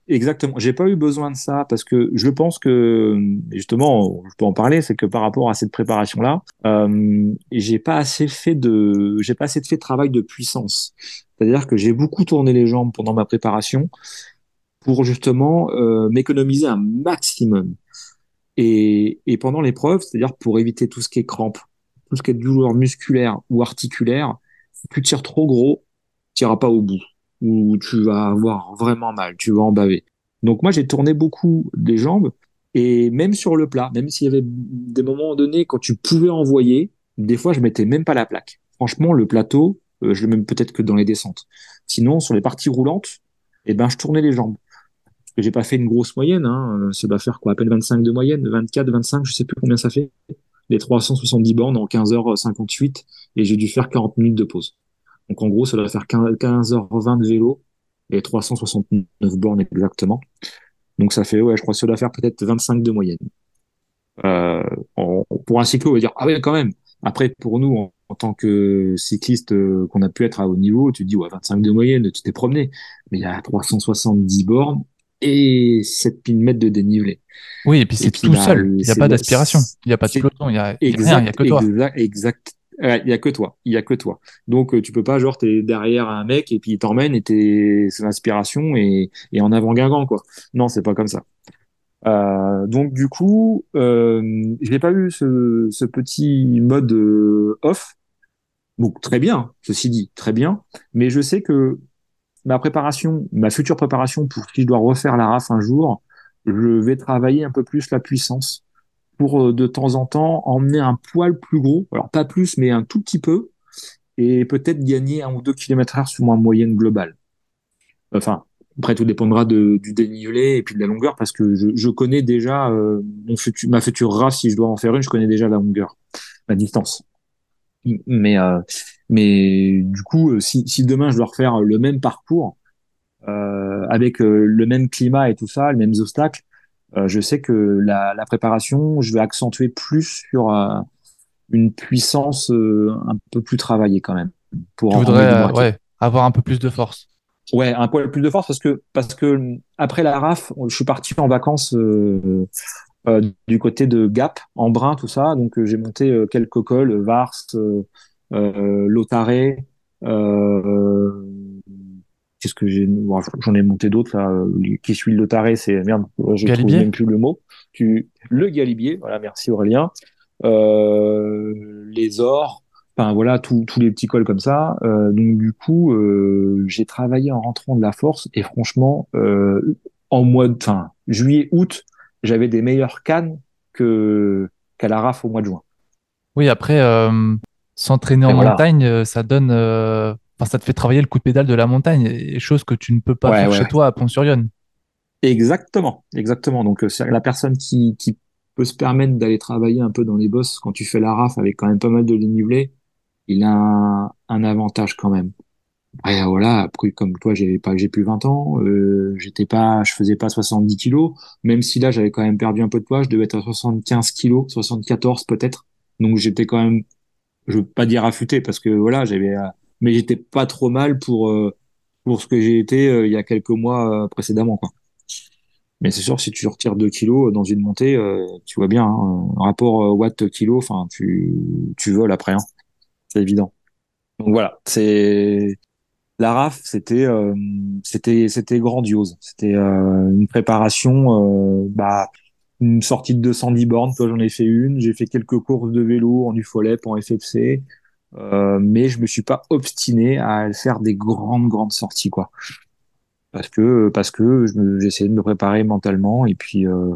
exactement, j'ai pas eu besoin de ça parce que je pense que justement, je peux en parler, c'est que par rapport à cette préparation là, euh, j'ai pas assez fait de j'ai pas assez fait de travail de puissance. C'est-à-dire que j'ai beaucoup tourné les jambes pendant ma préparation pour justement euh, m'économiser un maximum. Et, et pendant l'épreuve, c'est-à-dire pour éviter tout ce qui est crampe, tout ce qui est douleur musculaire ou articulaire, si tu tires trop gros, tu n'iras pas au bout, ou tu vas avoir vraiment mal, tu vas en baver. Donc moi, j'ai tourné beaucoup des jambes, et même sur le plat, même s'il y avait des moments donnés quand tu pouvais envoyer, des fois, je mettais même pas la plaque. Franchement, le plateau, euh, je le mets peut-être que dans les descentes. Sinon, sur les parties roulantes, eh ben, je tournais les jambes. J'ai pas fait une grosse moyenne, hein. Ça doit faire quoi, à peine 25 de moyenne, 24, 25, je sais plus combien ça fait les 370 bornes en 15h58 et j'ai dû faire 40 minutes de pause. Donc en gros, ça doit faire 15h20 de vélo et 369 bornes exactement. Donc ça fait, ouais, je crois que ça doit faire peut-être 25 de moyenne. Euh, pour un cyclo, on va dire, ah ouais, quand même. Après, pour nous, en, tant que cycliste euh, qu'on a pu être à haut niveau, tu dis, ouais, 25 de moyenne, tu t'es promené. Mais il y a 370 bornes et 7000 mètres de dénivelé. Oui, et puis c'est tout bah, seul. Il n'y a pas d'aspiration. Il n'y a pas de peloton. Il n'y a, rien. Il n'y a que toi. Exact. Il n'y a que toi. Il y a que toi. Donc, euh, tu peux pas, genre, t'es derrière un mec et puis il t'emmène et t'es, c'est l'inspiration et, et en avant guingant, quoi. Non, c'est pas comme ça. Euh, donc, du coup, euh, je n'ai pas eu ce, ce petit mode euh, off. Donc, très bien, ceci dit, très bien. Mais je sais que ma préparation, ma future préparation pour si je dois refaire la RAF un jour, je vais travailler un peu plus la puissance pour euh, de temps en temps emmener un poil plus gros, alors pas plus, mais un tout petit peu, et peut-être gagner un ou deux kilomètres heure sur ma moyenne globale. Enfin, après tout dépendra du dénivelé et puis de la longueur, parce que je, connais déjà euh, ma future RAF, si je dois en faire une, je connais déjà la longueur, la distance. Mais euh, mais du coup, si, si demain je dois refaire le même parcours, avec le même climat et tout ça, les mêmes obstacles, je sais que la, la, préparation, je vais accentuer plus sur une puissance un peu plus travaillée quand même. Pour tu voudrais ouais, avoir un peu plus de force. Ouais, un peu plus de force parce que parce que après la RAF, je suis parti en vacances euh, euh, du côté de Gap, en Brun, tout ça. Donc j'ai monté euh, quelques cols, Vars, euh, Lotaré, qu'est-ce que j'ai j'en ai monté d'autres là qui suit le Lotaré c'est merde je trouve même plus le mot. Tu le Galibier voilà merci Aurélien. Euh, les ors enfin voilà tous les petits cols comme ça. Euh, donc du coup euh, j'ai travaillé en rentrant de la force et franchement euh, en mois de fin juillet août j'avais des meilleures cannes que qu'à la RAF au mois de juin. Oui après s'entraîner en montagne ça donne Enfin, ça te fait travailler le coup de pédale de la montagne, chose que tu ne peux pas faire chez toi à Pont-sur-Yonne. Exactement, exactement. Donc, euh, la personne qui, qui peut se permettre d'aller travailler un peu dans les bosses quand tu fais la RAF avec quand même pas mal de dénivelé, il a un, un, avantage quand même. Et voilà, après, comme toi, j'ai pas, j'ai plus 20 ans, euh, j'étais pas, je faisais pas 70 kilos, même si là, j'avais quand même perdu un peu de poids, je devais être à 75 kilos, 74 peut-être. Donc, j'étais quand même, je veux pas dire affûté parce que voilà, j'avais, euh, mais j'étais pas trop mal pour euh, pour ce que j'ai été euh, il y a quelques mois euh, précédemment quoi. Mais c'est sûr si tu retires 2 kilos dans une montée, tu vois bien hein, rapport watt kilo, enfin tu tu voles après hein. C'est évident. Donc voilà, c'est la RAF, c'était c'était c'était grandiose. C'était une préparation bah une sortie de 210 bornes, toi j'en ai fait une, j'ai fait quelques courses de vélo en UFOLEP, en FFC, euh, mais je me suis pas obstiné à faire des grandes grandes sorties quoi. Parce que parce que j'essayais de me préparer mentalement et puis euh,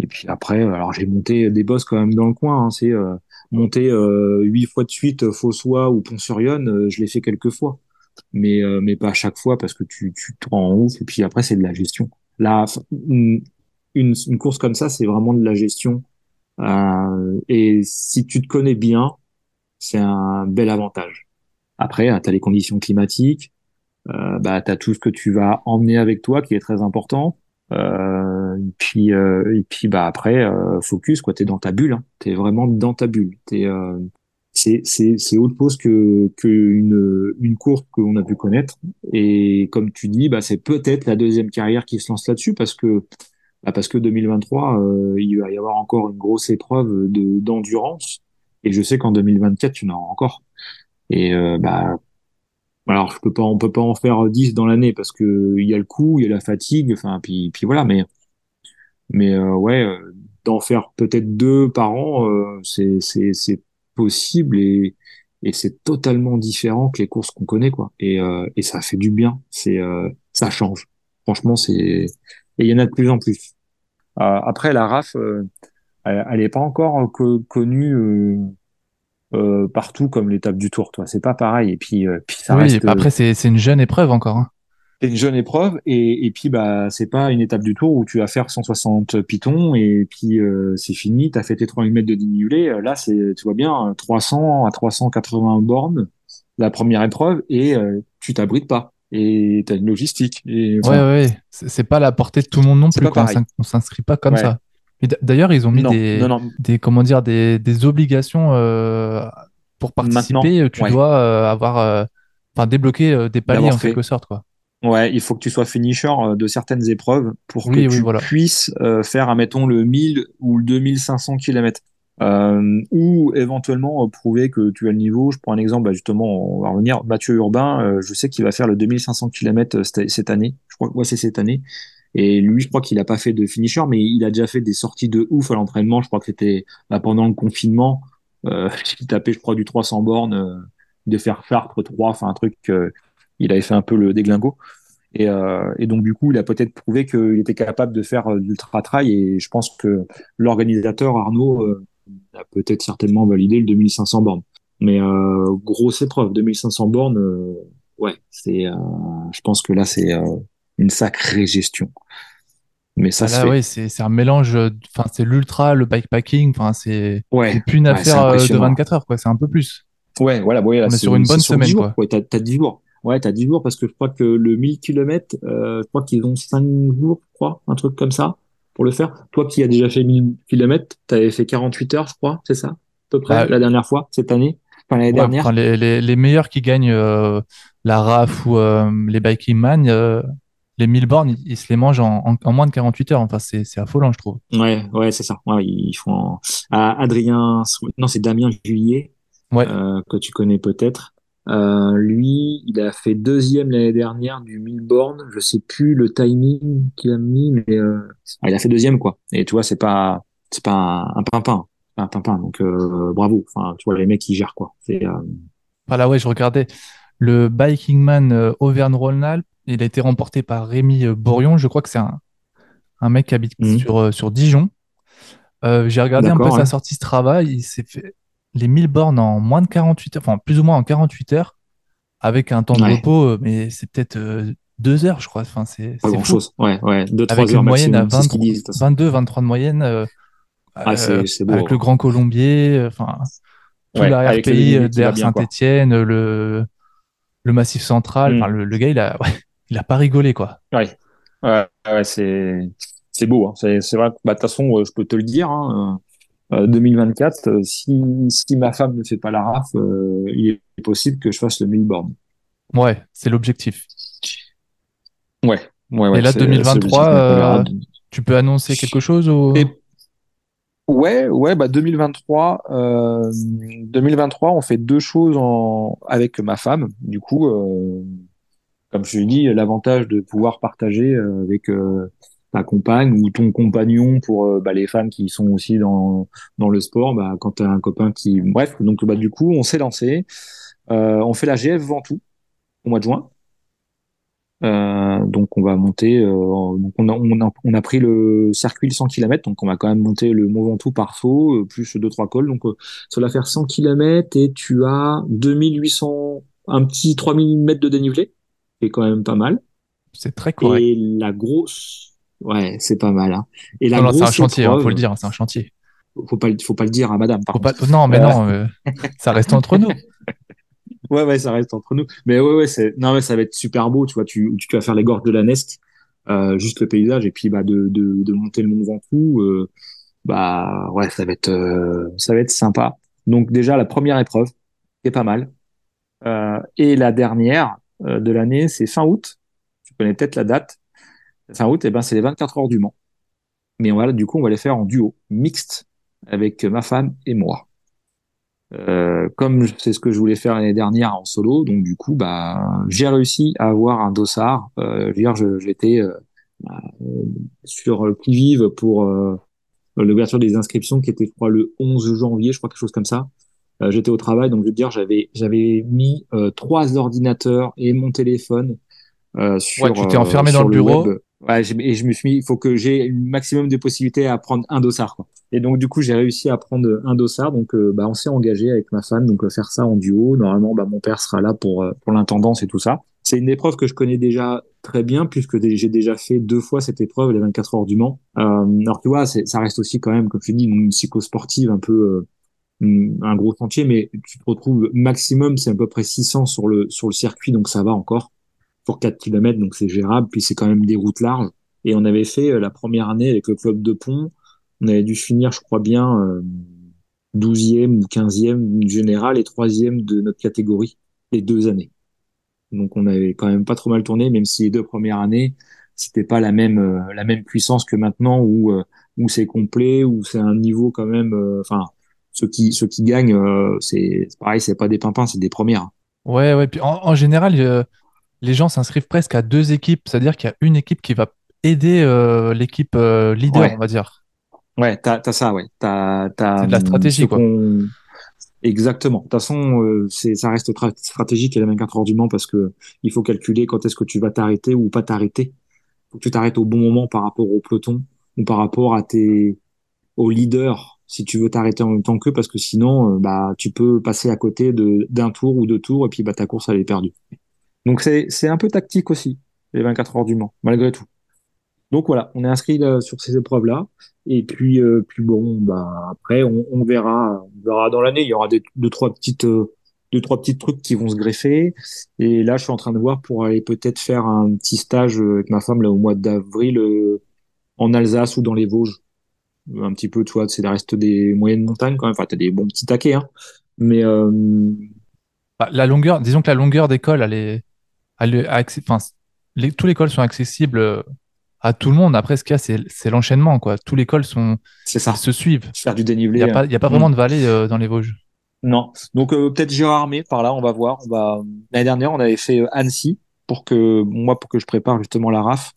et puis après alors j'ai monté des bosses quand même dans le coin hein, c'est euh, monter euh, huit fois de suite Fossois ou euh, je l'ai fait quelques fois. Mais mais pas à chaque fois parce que tu tu te rends en ouf et puis après c'est de la gestion. Là une, une course comme ça c'est vraiment de la gestion et si tu te connais bien c'est un bel avantage. Après, tu as les conditions climatiques, euh, bah, tu as tout ce que tu vas emmener avec toi qui est très important. Euh, et puis, euh, et puis bah, après, euh, focus, quoi, tu es dans ta bulle, hein. tu es vraiment dans ta bulle. Es, euh, c'est c'est c'est autre chose que que une une qu'on a pu connaître. Et comme tu dis, bah c'est peut-être la deuxième carrière qui se lance là-dessus parce que bah parce que 2023, euh, il va y avoir encore une grosse épreuve de d'endurance. Et je sais qu'en 2024, tu en auras encore. Et euh, bah alors je peux pas, on peut pas en faire 10 dans l'année parce que il y a le coup, il y a la fatigue, enfin puis puis voilà. Mais mais euh, ouais, euh, d'en faire peut-être deux par an, euh, c'est c'est possible et et c'est totalement différent que les courses qu'on connaît quoi. Et et ça fait du bien. C'est ça change. Franchement, c'est et il y en a de plus en plus. après la RAF, elle, est pas encore connue. Euh, partout comme l'étape du Tour, toi. C'est pas pareil. Et puis, puis ça oui, reste. Après, c'est une jeune épreuve encore. Hein c'est une jeune épreuve et, et puis bah c'est pas une étape du tour où tu vas faire 160 pitons et puis euh, c'est fini, tu as fait tes 3000 mètres de dénivelé. Là, c'est tu vois bien 300 à 380 bornes la première épreuve et euh, tu t'abrites pas et tu as une logistique. Et, ouais, ouais, c'est pas la portée de tout le monde non plus. On s'inscrit pas comme ça. D'ailleurs, ils ont mis des, des, comment dire, des, des obligations euh, pour participer. tu dois avoir, enfin, débloquer des paliers en quelque sorte, quoi. Ouais, il faut que tu sois finisher euh, de certaines épreuves pour que tu puisses euh, faire, admettons, le 1000 ou le 2500 km. Euh, ou éventuellement euh, prouver que tu as le niveau. Je prends un exemple, bah, justement, on va revenir. Mathieu Urbain, je sais qu'il va faire le 2500 km cette année. Je crois que ouais, c'est cette année. Et lui, je crois qu'il a pas fait de finisher, mais il a déjà fait des sorties de ouf à l'entraînement. Je crois que c'était bah, pendant le confinement. Euh, il tapait, je crois, du 300 bornes, de faire Chartres 3, enfin un truc il avait fait un peu le déglingo. Et, euh, et donc, du coup, il a peut-être prouvé qu'il était capable de faire euh, l'ultra-trail. Et je pense que l'organisateur, Arnaud, euh, a peut-être certainement validé le 2500 bornes. Mais euh, grosse épreuve, 2500 bornes, euh, ouais, c'est, je pense que là, c'est une sacrée gestion. Mais ça, ah là, c'est un mélange. Enfin, c'est l'ultra, le bikepacking. Enfin, c'est ouais, plus une affaire de 24 heures, quoi. C'est un peu plus. Ouais, voilà. Ouais, On est sur une bonne semaine, quoi. Ouais, t'as as 10 jours. Ouais, t'as 10 jours parce que je crois que le 1000 km, euh, je crois qu'ils ont 5 jours, je crois, un truc comme ça, pour le faire. Toi qui as déjà fait 1000 km, t'avais fait 48 heures, je crois, c'est ça, à peu près, bah, la dernière fois, cette année, enfin l'année dernière? les, les, les, meilleurs qui gagnent euh, la RAF ou euh, les Biking Man, euh, les 1000 bornes, ils, se les mangent en, en, moins de 48 heures. Enfin, c'est, c'est affolant, je trouve. Ouais, ouais, c'est ça. Ouais, ils font. Ah, Adrien, non, c'est Damien Juillet, ouais. que tu connais peut-être. Euh, lui, il a fait deuxième l'année dernière du 1000 bornes. Je sais plus le timing qu'il a mis, mais euh, ah, il a fait deuxième quoi. Et tu vois, c'est pas c'est pas un, un pimpin, un pimpin. Donc euh, bravo. Enfin, tu vois les mecs qui gèrent quoi. C'est euh, voilà ouais, je regardais le Biking Man Auvergne-Rhône-Alpes. Il a été remporté par Rémi Borion. Je crois que c'est un un mec qui habite mhm. sur sur Dijon. J'ai regardé un peu sa sortie Strava. Il s'est fait les 1000 bornes en moins de 48 heures, enfin plus ou moins en 48 heures, avec un temps de repos, euh, mais c'est peut-être euh, deux heures, je crois. Enfin, c'est pas grand chose. Ouais, ouais, deux, avec une moyenne à 22, 23 de moyenne. Euh, ah, beau, avec le Grand Colombier, enfin, tout l'arrière-pays derrière Saint-Etienne, le, le Massif Central. Mm. Enfin, le, le, gars, il a, il a pas rigolé, quoi. Ouais, ouais, ouais c'est, c'est beau. Hein. C'est, vrai. Bah, de toute façon, je peux te le dire. Hein, 2024, euh, si, si ma femme ne fait pas la RAF, euh, il est possible que je fasse le 1000 bornes. Ouais, c'est l'objectif. Ouais, ouais, ouais. Et là, 2023, euh, tu peux annoncer quelque chose ou... Ouais, ouais, bah 2023, euh, 2023, on fait deux choses en, avec ma femme. Du coup, euh, comme je l'ai dit, l'avantage de pouvoir partager avec ta compagne ou ton compagnon pour euh, bah, les femmes qui sont aussi dans, dans le sport, bah, quand tu as un copain qui... Bref, donc bah, du coup, on s'est lancé. Euh, on fait la GF Ventoux au mois de juin. Euh, donc on va monter, euh, donc on a, on, a, on a pris le circuit de 100 km, donc on va quand même monter le Mont Ventoux par saut, euh, plus deux trois cols. Donc ça va faire 100 km et tu as 2800, un petit 3000 mètres de dénivelé, qui est quand même pas mal. C'est très correct. Et la grosse, Ouais, c'est pas mal. Hein. Et la c'est un chantier, il hein, faut le dire, c'est un chantier. Faut pas, faut pas le dire à madame. Par contre. Non, mais non, euh, ça reste entre nous. Ouais, ouais, ça reste entre nous. Mais ouais, ouais, c'est, non, mais ça va être super beau, tu vois, tu, tu vas faire les gorges de la Nest, euh, juste le paysage, et puis, bah, de, de, de monter le Mont Ventoux, euh, bah, ouais, ça va être, euh, ça va être sympa. Donc déjà la première épreuve, c'est pas mal. Euh, et la dernière de l'année, c'est fin août. Tu connais peut-être la date. Fin août, eh ben c'est les 24 heures du Mans. Mais voilà, du coup, on va les faire en duo, mixte, avec ma femme et moi. Euh, comme c'est ce que je voulais faire l'année dernière en solo, donc du coup, bah, j'ai réussi à avoir un dossard. Euh, j'étais euh, bah, sur le qui-vive pour euh, l'ouverture des inscriptions qui était, je crois, le 11 janvier, je crois quelque chose comme ça. Euh, j'étais au travail, donc je veux dire, j'avais j'avais mis trois ordinateurs et mon téléphone sur. Ouais, tu t'es enfermé dans le, bureau. Ouais, et je me suis mis, il faut que j'ai un maximum de possibilités à prendre un dossard. Quoi. Et donc du coup, j'ai réussi à prendre un dossard. Donc, euh, bah, on s'est engagé avec ma femme, donc faire ça en duo. Normalement, bah, mon père sera là pour euh, pour l'intendance et tout ça. C'est une épreuve que je connais déjà très bien puisque j'ai déjà fait deux fois cette épreuve, les 24 heures du Mans. Euh, alors tu vois, ça reste aussi quand même, comme je dis, une psychosportive un peu euh, un gros chantier, mais tu te retrouves maximum, c'est à peu près 600 sur le sur le circuit, donc ça va encore pour 4 km, donc c'est gérable. Puis c'est quand même des routes larges. Et on avait fait euh, la première année avec le club de pont. On avait dû finir, je crois bien, euh, 12e ou 15e du général et 3e de notre catégorie les deux années. Donc on avait quand même pas trop mal tourné, même si les deux premières années, c'était pas la même euh, la même puissance que maintenant où euh, où c'est complet, où c'est un niveau quand même. Enfin, ceux qui ceux qui gagnent, c'est pareil, c'est pas des pimpins, c'est des premières. Ouais, ouais. Puis en, en général, les gens s'inscrivent presque à deux équipes, c'est-à-dire qu'il y a une équipe qui va aider euh, l'équipe euh, leader, on va dire. Ouais, t'as as ça, ouais. T'as de la stratégie, quoi. Exactement. De toute façon, euh, ça reste stratégique et la 24 heures du Mans parce que il faut calculer quand est-ce que tu vas t'arrêter ou pas t'arrêter. Faut que tu t'arrêtes au bon moment par rapport au peloton ou par rapport à tes aux leaders si tu veux t'arrêter en même temps qu'eux parce que sinon bah tu peux passer à côté d'un tour ou deux tours et puis bah ta course elle est perdue. Donc c'est un peu tactique aussi, les 24 heures du Mans, malgré tout. Donc voilà, on est inscrit sur ces épreuves-là. Et puis, euh, puis bon, bah après, on, verra, on verra dans l'année. Il y aura des, deux trois petites, euh, deux trois petits trucs qui vont se greffer. Et là, je suis en train de voir pour aller peut-être faire un petit stage avec ma femme là au mois d'avril euh, en Alsace ou dans les Vosges. Un petit peu, tu vois, c'est le reste des moyennes montagnes quand même. Enfin, t'as des bons petits taquets, hein. Mais bah, la longueur, disons que la longueur d'école, elle est, enfin, les, tous les cols sont accessibles euh, à tout le monde. Après, ce qu'il y a, c'est l'enchaînement. Quoi. Tous les cols sont, ça. se suivent. Faire du dénivelé. Il n'y a, pas, a pas vraiment de vallée euh, dans les Vosges. Non. Donc, euh, peut-être Gérard Armé par là, on va voir. On va... L'année dernière, on avait fait Annecy pour que, moi, pour que je prépare justement la RAF.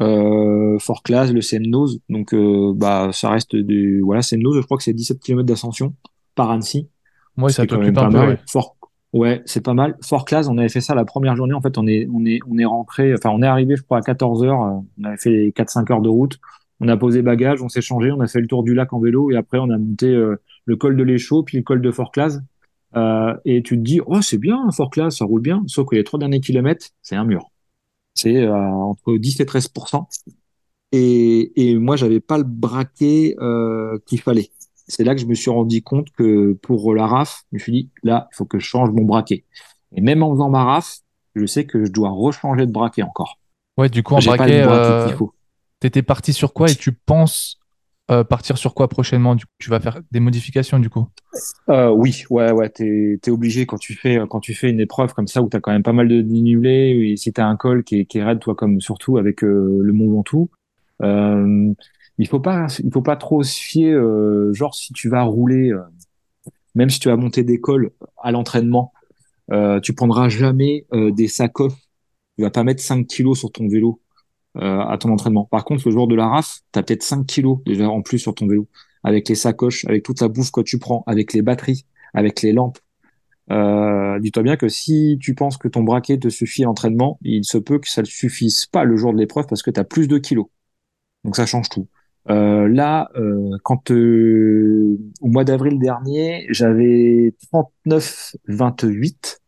Euh, Fort Class, le Semnose. Donc, bah, ça reste du, voilà, Semnose, je crois que c'est 17 km d'ascension par Annecy. Moi, ça t'occupe un peu. Ouais. Fort, Ouais, c'est pas mal. Fort classe, on avait fait ça la première journée. En fait, on est, on est, on est rentré, enfin, on est arrivé, je crois, à 14 heures. Euh, on avait fait les 4-5 heures de route. On a posé bagages, on s'est changé, on a fait le tour du lac en vélo et après, on a monté euh, le col de l'Échaud, puis le col de Fort classe. Euh, et tu te dis, oh, c'est bien, Fort classe, ça roule bien. Sauf que les trois derniers kilomètres, c'est un mur. C'est euh, entre 10 et 13 et, et moi, j'avais pas le braquet qu'il fallait c'est là que je me suis rendu compte que pour la RAF, je me suis dit, là, il faut que je change mon braquet. Et même en faisant ma RAF, je sais que je dois rechanger de braquet encore. Ouais, du coup, en braquet, euh, t'étais parti sur quoi et tu penses euh, partir sur quoi prochainement Tu vas faire des modifications du coup? Euh, Oui, ouais, ouais, t'es es obligé quand tu fais quand tu fais une épreuve comme ça où t'as quand même pas mal de dénivelé et si t'as un col qui est, qui est raide, toi comme surtout avec euh, le Mont Ventoux, euh, il faut pas, il faut pas trop se fier, euh, genre si tu vas rouler, euh, même si tu vas monter d'école à l'entraînement, tu prendras jamais des sacoches. Tu vas pas mettre 5 kilos sur ton vélo à ton entraînement. Par contre, le jour de la RAF, tu as peut-être 5 kilos déjà en plus sur ton vélo, avec les sacoches, avec toute la bouffe que tu prends, avec les batteries, avec les lampes. Dis-toi bien que si tu penses que ton braquet te suffit à l'entraînement, il se peut que ça ne suffise pas le jour de l'épreuve parce que tu as plus de kilos. Donc ça change tout. Euh, là, euh, quand euh, au mois d'avril dernier, j'avais 39,28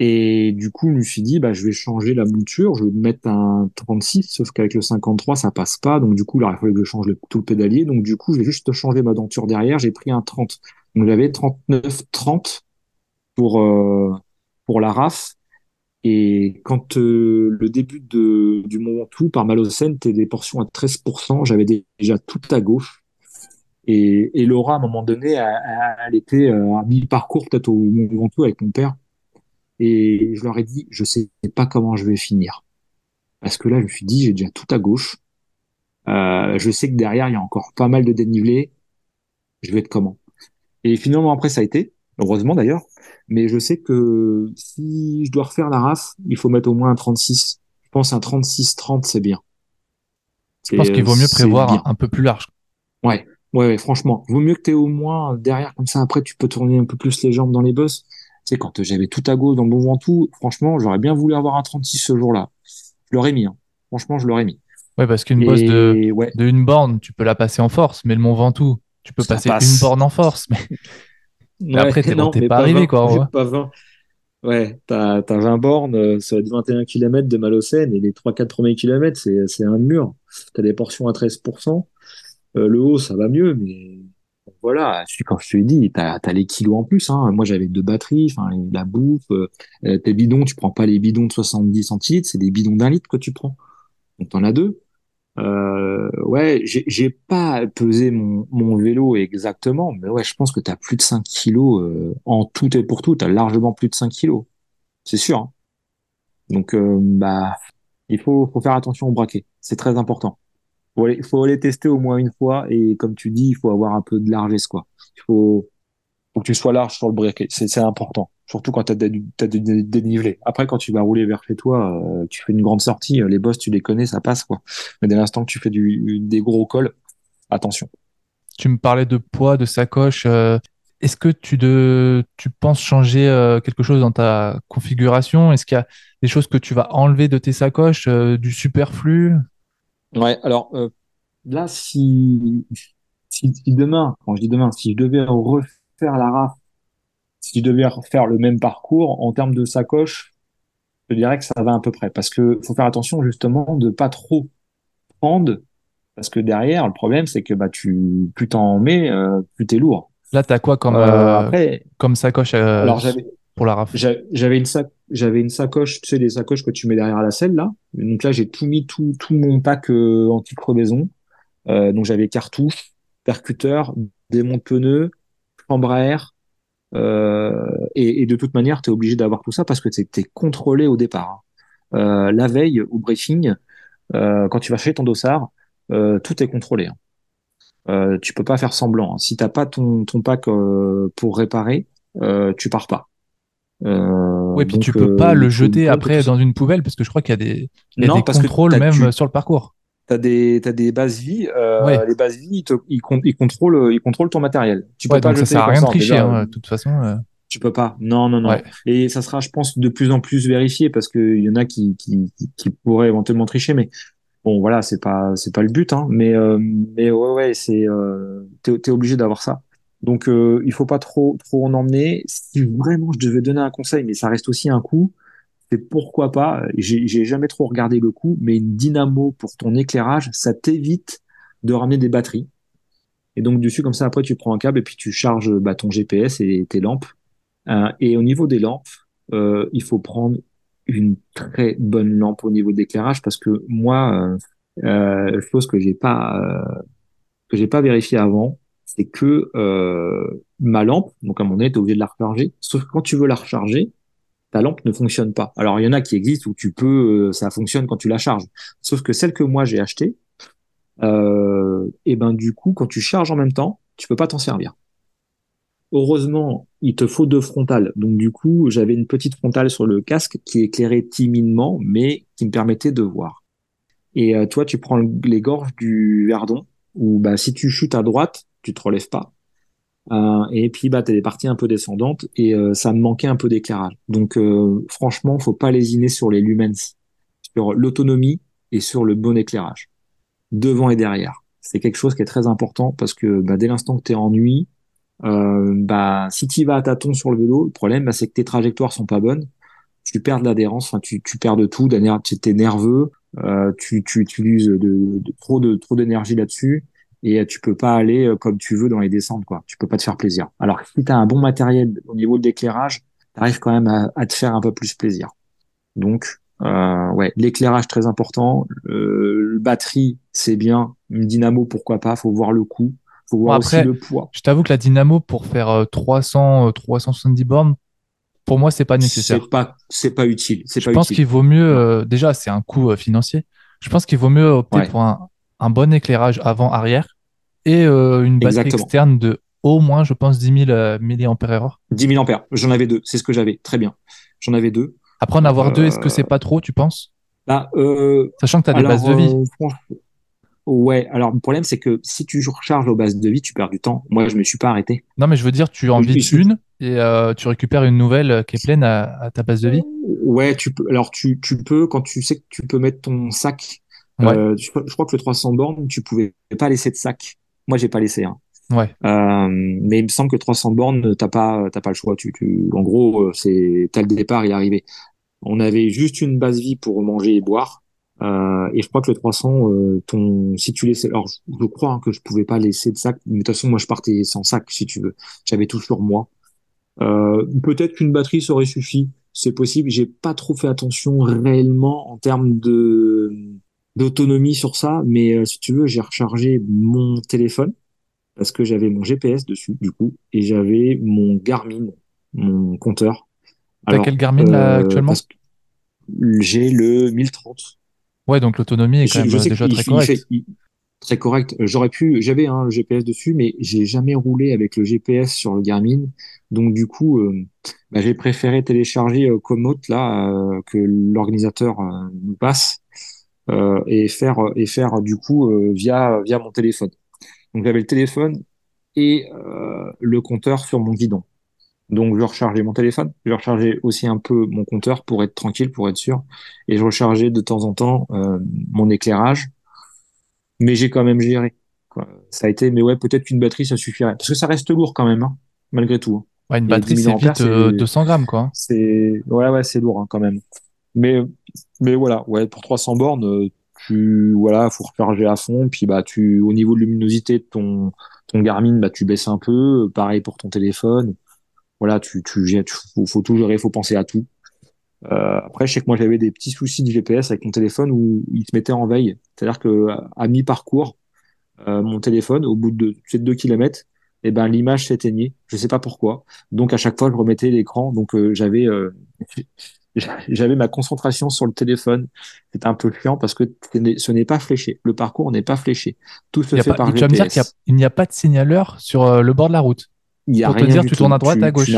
et du coup, je me suis dit, bah, je vais changer la monture, je vais mettre un 36, sauf qu'avec le 53, ça passe pas. Donc du coup, là, il fallait que je change tout le pédalier. Donc du coup, j'ai juste changé ma denture derrière. J'ai pris un 30. Donc j'avais 39,30 pour pour la RAF et quand euh, le début du Mont Ventoux, par Malocène, t'es des portions à 13%, j'avais déjà tout à gauche. Et, Laura, à un moment donné, elle, était à mi-parcours, peut-être au Mont Ventoux avec mon père. Et je leur ai dit, je sais pas comment je vais finir. Parce que là, je me suis dit, j'ai déjà tout à gauche. Euh, je sais que derrière, il y a encore pas mal de dénivelé. Je vais être comment? Et finalement, après, ça a été, heureusement d'ailleurs. Mais je sais que si je dois refaire la RAF, il faut mettre au moins un 36. Je pense un 36-30, c'est bien. Je pense qu'il vaut mieux prévoir un peu plus large. Ouais, ouais, ouais franchement. Vaut mieux que tu aies au moins derrière, comme ça, après, tu peux tourner un peu plus les jambes dans les bosses. Tu sais, quand j'avais tout à gauche dans le bon tout, franchement, j'aurais bien voulu avoir un 36 ce jour-là. Je l'aurais mis. Hein. Franchement, je l'aurais mis. Ouais, parce qu'une bosse de, de une borne, tu peux la passer en force, mais le Mont Ventoux, tu peux passer une borne en force. Mais, après, t'es pas, pas, arrivé, quoi. Pas 20. Ouais, t'as as 20 bornes, euh, ça va être 21 km de Malocène et les 3-4 premiers kilomètres, c'est un mur. T'as des portions à 13%. Euh, le haut, ça va mieux, mais voilà, quand je te l'ai dit, t'as as les kilos en plus. Hein. Moi, j'avais deux batteries, la bouffe, euh, tes bidons, tu prends pas les bidons de 70 centilitres, c'est des bidons d'un litre que tu prends. Donc t'en as deux. Euh, ouais, j'ai pas pesé mon, vélo exactement, mais ouais, je pense que tu as plus de 5 kilos euh, en tout et pour tout. Tu as largement plus de 5 kilos. C'est sûr. Hein. Donc, euh, bah, il faut, faut faire attention au braquet. C'est très important. Faut, aller, faut aller tester au moins une fois et comme tu dis, il faut avoir un peu de largesse, quoi. Il faut, faut que tu sois large sur le braquet. C'est important surtout quand tu as, des dénivelé. Après, quand tu vas rouler vers chez toi, euh, tu fais une grande sortie, euh, les bosses, tu les connais, ça passe. quoi. Mais dès l'instant que tu fais des gros cols, attention. Tu me parlais de poids, de sacoche. Euh, est-ce que tu, de, tu penses changer quelque chose dans ta configuration? Est-ce qu'il y a des choses que tu vas enlever de tes sacoches, du superflu? Ouais, alors là, si, si, si, demain, quand je dis demain, si je devais refaire la RAF si tu devais faire le même parcours en termes de sacoche, je dirais que ça va à peu près. Parce que faut faire attention justement de pas trop prendre, parce que derrière, le problème, c'est que bah, tu, plus t'en mets, euh, plus t'es lourd. Là, t'as quoi comme, euh, euh comme sacoche euh, alors pour la RAF J'avais une, sac, j'avais une sacoche, tu sais, des sacoches que tu mets derrière la selle, là. Donc là, j'ai tout mis, tout, tout mon pack anti-crevaison. donc j'avais cartouche, percuteur, démon de pneus, chambre à air, euh, et, et, de toute manière, tu es obligé d'avoir tout ça parce que tu es, contrôlé au départ. Hein. Euh, la veille au briefing, euh, quand tu vas chez ton dossard, euh, tout est contrôlé. Hein. Euh, tu peux pas faire semblant. Hein. Si t'as pas ton, ton pack euh, pour réparer, tu pars pas. Oui, puis tu peux pas le jeter après dans une poubelle parce que je crois qu'il y a des, il y a des contrôles même sur le parcours tu as des, as des bases vie. Euh, Les bases vie, ils, ils, ils, contrôlent, ils contrôlent ton matériel. Tu peux pas donc ça sert à rien de tricher, hein, de toute façon. Euh... Tu peux pas. Non, non, non. Et ça sera, je pense, de plus en plus vérifié parce qu'il y en a qui, qui, qui, pourraient éventuellement tricher, mais bon, voilà, c'est pas, c'est pas le but, hein. Mais, euh, mais ouais, ouais, c'est, euh, t'es, es obligé d'avoir ça. Donc, euh, il faut pas trop, trop en emmener. Si vraiment je devais donner un conseil, mais ça reste aussi un coup, c'est pourquoi pas, j'ai jamais trop regardé le coup, mais une dynamo pour ton éclairage, ça t'évite de ramener des batteries. Et donc dessus, comme ça, après, tu prends un câble et puis tu charges bah, ton GPS et tes lampes. Euh, et au niveau des lampes, euh, il faut prendre une très bonne lampe au niveau d'éclairage parce que moi, euh, euh chose que j'ai pas euh, que j'ai pas vérifié avant, c'est que ma lampe, donc à mon avis, tu es obligé de la recharger. Sauf que quand tu veux la recharger, ta lampe ne fonctionne pas. Alors il y en a qui existent où tu peux, euh, ça fonctionne quand tu la charges. Sauf que celle que moi j'ai achetée, euh, et ben du coup quand tu charges en même temps, tu peux pas t'en servir. Heureusement, il te faut deux frontales. Donc du coup, j'avais une petite frontale sur le casque qui éclairait timidement, mais qui me permettait de voir. Et euh, toi, tu prends les gorges du Verdon, où bah, si tu chutes à droite, tu te relèves pas. Euh, et puis bah t'as des parties un peu descendantes et euh, ça me manquait un peu d'éclairage. Donc euh, franchement, faut pas lésiner sur les lumens, sur l'autonomie et sur le bon éclairage, devant et derrière. C'est quelque chose qui est très important parce que bah, dès l'instant que tu es en nuit, euh, bah si tu vas à tâtons sur le vélo, le problème bah, c'est que tes trajectoires sont pas bonnes, tu perds de l'adhérence, enfin tu, tu perds de tout, tu es nerveux, euh, tu, tu utilises de, de, trop de trop d'énergie là-dessus et tu peux pas aller euh, comme tu veux dans les descentes quoi. Tu peux pas te faire plaisir. Alors si tu as un bon matériel au niveau de l'éclairage, tu arrives quand même à, à, te faire un peu plus plaisir. Donc euh, ouais, l'éclairage très important, euh, batterie c'est bien, une dynamo pourquoi pas, faut voir le coup. faut voir Bon, aussi après, le poids. je t'avoue que la dynamo pour faire euh, 300, euh, 370 bornes, pour moi, c'est pas C'est nécessaire. pas, c'est pas utile. C'est Je pas pense utile. qu'il vaut mieux, euh, déjà, c'est un coût euh, financier. Je pense qu'il vaut mieux opter Ouais, pour un, un bon éclairage avant-arrière et euh, une batterie exactement. externe de au moins, je pense, 10 000 euh, mAh. 10 000 ampères. J'en avais deux. C'est ce que j'avais. Très bien. J'en avais deux. Après en avoir deux, est-ce que Euh, c'est pas trop, tu penses? là, euh, Sachant que tu as des bases de vie. ouais. Alors, le problème, c'est que si tu recharges aux bases de vie, tu perds du temps. Moi, je me suis pas arrêté. Non, mais je veux dire, tu en vides une et euh, tu récupères une nouvelle qui est pleine à, à ta base de vie. Ouais, tu peux. Alors, tu, tu peux, quand tu sais que tu peux mettre ton sac, Ouais, euh, je, je crois que le 300 bornes, tu pouvais pas laisser de sac. Moi, j'ai pas laissé. Hein. ouais. Euh, mais il me semble que 300 bornes, t'as pas, t'as pas le choix. Tu, tu, en gros, euh, c'est, t'as le départ et arrivé. On avait juste une base vie pour manger et boire. Euh, et je crois que le 300, euh, ton, si tu laissais, alors je, je crois hein, que je pouvais pas laisser de sac, mais de toute façon moi je partais sans sac si tu veux. J'avais tout sur moi. Euh, peut-être qu'une batterie ça aurait suffi, c'est possible. J'ai pas trop fait attention réellement en termes de d'autonomie sur ça, mais euh, si tu veux, j'ai rechargé mon téléphone parce que j'avais mon GPS dessus du coup et j'avais mon Garmin, mon compteur. T'as quel Garmin là euh, actuellement? j'ai le 1030. Ouais, donc l'autonomie est quand Je, même je euh, déjà très correcte. très correct. J'aurais pu, j'avais un GPS dessus, mais j'ai jamais roulé avec le GPS sur le Garmin. Donc du coup, euh, bah, j'ai préféré télécharger euh, Komoot là euh, que l'organisateur euh, nous passe euh, et faire et faire du coup euh, via via mon téléphone. Donc j'avais le téléphone et euh, le compteur sur mon guidon. Donc je rechargeais mon téléphone, je rechargeais aussi un peu mon compteur pour être tranquille, pour être sûr, et je rechargeais de temps en temps euh, mon éclairage mais j'ai quand même géré. quoi. Ça a été, mais ouais, peut-être qu'une batterie, ça suffirait. Parce que ça reste lourd quand même, hein, malgré tout. hein. Ouais, une Et 10 batterie, 000 c'est vite euh, c'est, 200 grammes, quoi. c'est, ouais, ouais, c'est lourd hein, quand même. Mais, mais voilà, ouais, pour 300 bornes, euh, tu, voilà, faut recharger à fond. Puis bah, tu, au niveau de luminosité de ton, ton Garmin, bah, tu baisses un peu. Pareil pour ton téléphone. Voilà, tu, tu, faut, faut tout gérer, faut penser à tout. Euh, après, je sais que moi j'avais des petits soucis de GPS avec mon téléphone où il se mettait en veille. C'est-à-dire que à mi-parcours, euh, mon téléphone, au bout de peut-être deux kilomètres, et ben l'image s'éteignait. Je sais pas pourquoi. Donc à chaque fois, je remettais l'écran. Donc euh, j'avais euh, j'avais ma concentration sur le téléphone. C'était un peu chiant parce que ce n'est pas fléché. Le parcours n'est pas fléché. Tout se fait pas, par tu vas me dire qu'il a- GPS. n'y a pas de signaleur sur euh, le bord de la route Il y a pour te rien dire du tu tournes à droite, Tu, à gauche.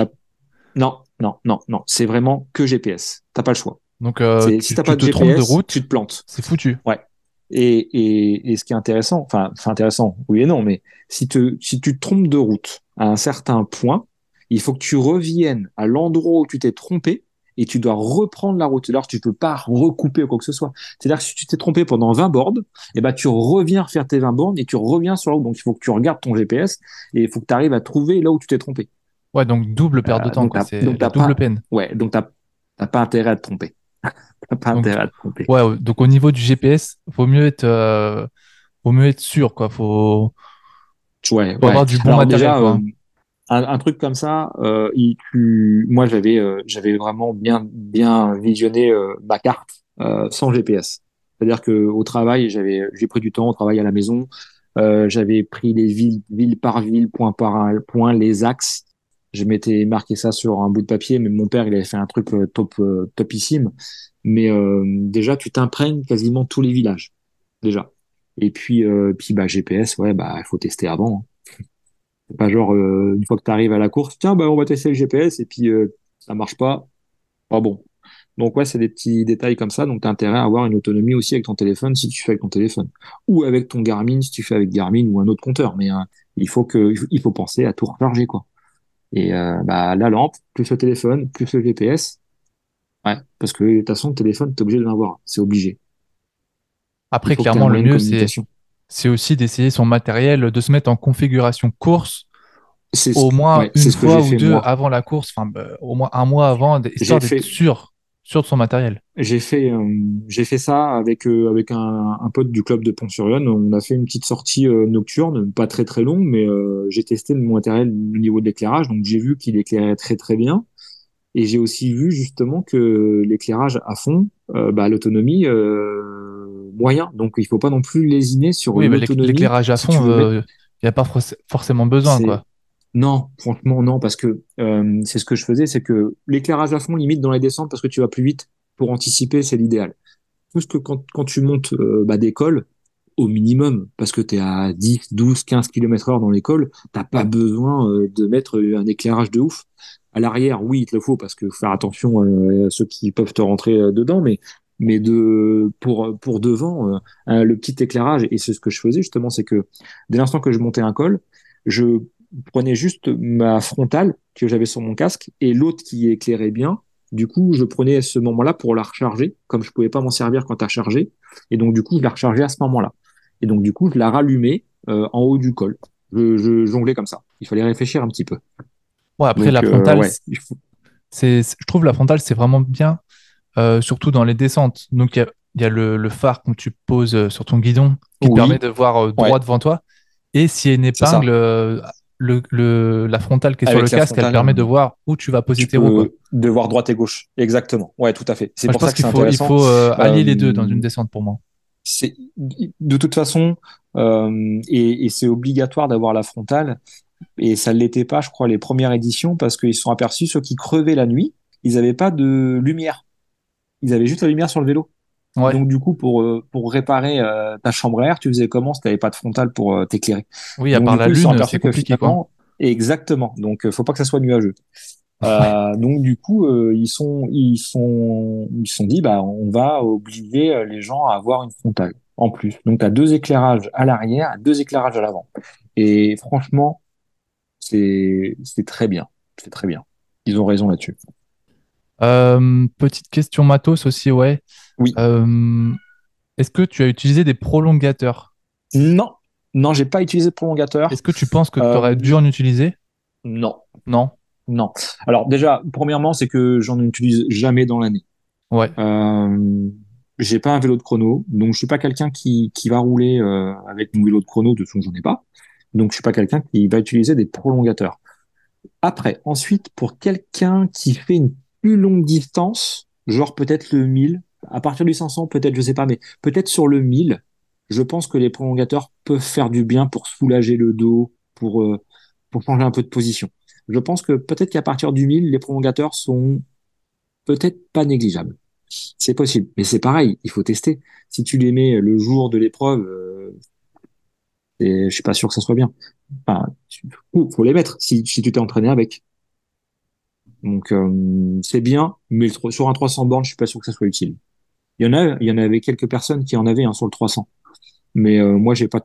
non, non, non, non. C'est vraiment que GPS. T'as pas le choix. Donc euh, C'est si tu, t'as pas te de trompes de GPS, route, tu te plantes. c'est foutu. Ouais. Et, et, et ce qui est intéressant, enfin, c'est intéressant, oui et non, mais si, te, si tu te trompes de route à un certain point, il faut que tu reviennes à l'endroit où tu t'es trompé et tu dois reprendre la route. Alors, tu peux pas recouper ou quoi que ce soit. C'est-à-dire que si tu t'es trompé pendant 20 bornes, eh ben, tu reviens faire tes 20 bornes et tu reviens sur la route. Donc, il faut que tu regardes ton GPS et il faut que tu arrives à trouver là où tu t'es trompé. Ouais, donc double perte de Euh, temps, C'est double pas, peine. ouais, donc t'as, pas intérêt à te tromper. T'as pas Donc, intérêt à te tromper. ouais, donc au niveau du GPS, vaut mieux être, euh, vaut mieux être sûr, quoi. Faut, Ouais, faut ouais. avoir du bon Alors matériel, déjà, euh. Un, un truc comme ça, euh, il, tu, moi j'avais, euh, j'avais vraiment bien, bien visionné euh, ma carte euh, sans GPS. C'est-à-dire que au travail, j'avais, j'ai pris du temps au travail à la maison. Euh, j'avais pris les villes, ville par ville, point par point, les axes. Je m'étais marqué ça sur un bout de papier, mais mon père, il avait fait un truc euh, top, topissime. Mais déjà, tu t'imprègnes quasiment tous les villages, déjà. Et puis, puis bah GPS, ouais, bah il faut tester avant. hein. C'est pas genre euh, une fois que tu arrives à la course, tiens, bah on va tester le GPS et puis euh, ça marche pas. Pas bon. Donc ouais, c'est des petits détails comme ça. Donc t'as intérêt à avoir une autonomie aussi avec ton téléphone si tu fais avec ton téléphone ou avec ton Garmin si tu fais avec Garmin ou un autre compteur. Mais euh, il faut que il faut penser à tout recharger quoi. Et euh, bah la lampe plus le téléphone plus le GPS. Ouais, parce que de toute façon le téléphone t'es obligé de l'avoir, c'est obligé. Après, tu clairement, le mieux, c'est. C'est aussi d'essayer son matériel, de se mettre en configuration course ce, au moins ouais, une fois ou deux moi. avant la course, enfin, bah, au moins un mois avant, histoire d'être fait sûr, sûr de son matériel. J'ai fait, euh, j'ai fait ça avec, euh, avec un, un pote du club de Pont-sur-Yonne. On a fait une petite sortie euh, nocturne, pas très très longue, mais j'ai testé mon matériel au niveau de l'éclairage. Donc j'ai vu qu'il éclairait très très bien. Et j'ai aussi vu justement que l'éclairage à fond, bah, l'autonomie euh, moyen. Donc il faut pas non plus lésiner sur Oui, l'éclairage à fond, euh, il n'y a pas forcément besoin, quoi. Non, franchement, non, parce que euh, c'est ce que je faisais, c'est que l'éclairage à fond, limite dans les descentes, parce que tu vas plus vite pour anticiper, c'est l'idéal. Plus que quand, quand tu montes euh, bah, d'école, au minimum, parce que tu es à 10, 12, 15 km heure dans l'école, t'as pas besoin euh, de mettre un éclairage de ouf. À l'arrière, oui, il te le faut, parce que faire attention à ceux qui peuvent te rentrer dedans, mais mais de pour pour devant le petit éclairage et c'est ce que je faisais justement c'est que dès l'instant que je montais un col je prenais juste ma frontale que j'avais sur mon casque et l'autre qui éclairait bien. Du coup, je prenais ce moment-là pour la recharger, comme je pouvais pas m'en servir quand à chargé. Et donc, du coup, je la rechargeais à ce moment-là. Et donc, du coup, je la rallumais euh, en haut du col. Je, jonglais comme ça. Il fallait réfléchir un petit peu. Ouais, après, la euh, frontale, c'est, je trouve la frontale, c'est vraiment bien, euh, surtout dans les descentes. Donc, il y a, le, phare que tu poses sur ton guidon qui te permet de voir droit devant toi. Et s'il y a une épingle le, la frontale qui est sur le casque, elle permet de voir où tu vas poser tes roues. De voir droite et gauche. Exactement. Ouais, tout à fait. C'est pour ça qu'il faut, il faut euh, allier les deux dans une descente pour moi. C'est de toute façon, euh, et, c'est obligatoire d'avoir la frontale. Et ça ne l'était pas, je crois, les premières éditions parce qu'ils se sont aperçus ceux qui crevaient la nuit, ils n'avaient pas de lumière. Ils avaient juste la lumière sur le vélo. Donc du coup, pour euh, pour réparer euh, ta chambre à air, tu faisais comment si t'avais pas de frontale pour euh, t'éclairer? Oui, à part la lune, c'est compliqué. Quoi. Exactement. Donc faut pas que ça soit nuageux. donc du coup, ils sont ils sont ils sont dit bah on va obliger les gens à avoir une frontale en plus. Donc tu as deux éclairages à l'arrière, deux éclairages à l'avant. Et franchement, c'est très bien, c'est très bien. Ils ont raison là-dessus. petite question matos aussi, ouais. Oui. Euh, est-ce que tu as utilisé des prolongateurs? Non, non, j'ai pas utilisé de prolongateur. Est-ce que tu penses que tu aurais dû en utiliser? Non. Non? Non. Alors déjà, premièrement, c'est que j'en utilise jamais dans l'année. Ouais. Euh, j'ai pas un vélo de chrono, donc je suis pas quelqu'un qui, qui va rouler euh, avec mon vélo de chrono, de toute façon j'en ai pas. Donc je suis pas quelqu'un qui va utiliser des prolongateurs. Après, ensuite, pour quelqu'un qui fait une plus longue distance, genre peut-être le 1000, à partir du 500, peut-être, je sais pas, mais peut-être sur le 1000, je pense que les prolongateurs peuvent faire du bien pour soulager le dos, pour, euh, pour changer un peu de position. Je pense que peut-être qu'à partir du 1000, les prolongateurs sont peut-être pas négligeables. C'est possible, mais c'est pareil, il faut tester. Si tu les mets le jour de l'épreuve, euh, je suis pas sûr que ça soit bien. Enfin, faut les mettre si, si tu t'es entraîné avec. Donc euh, c'est bien, mais sur un 300 bornes, je suis pas sûr que ça soit utile. Il y en a, il y en avait quelques personnes qui en avaient un sur le 300. Mais euh, moi, j'ai pas,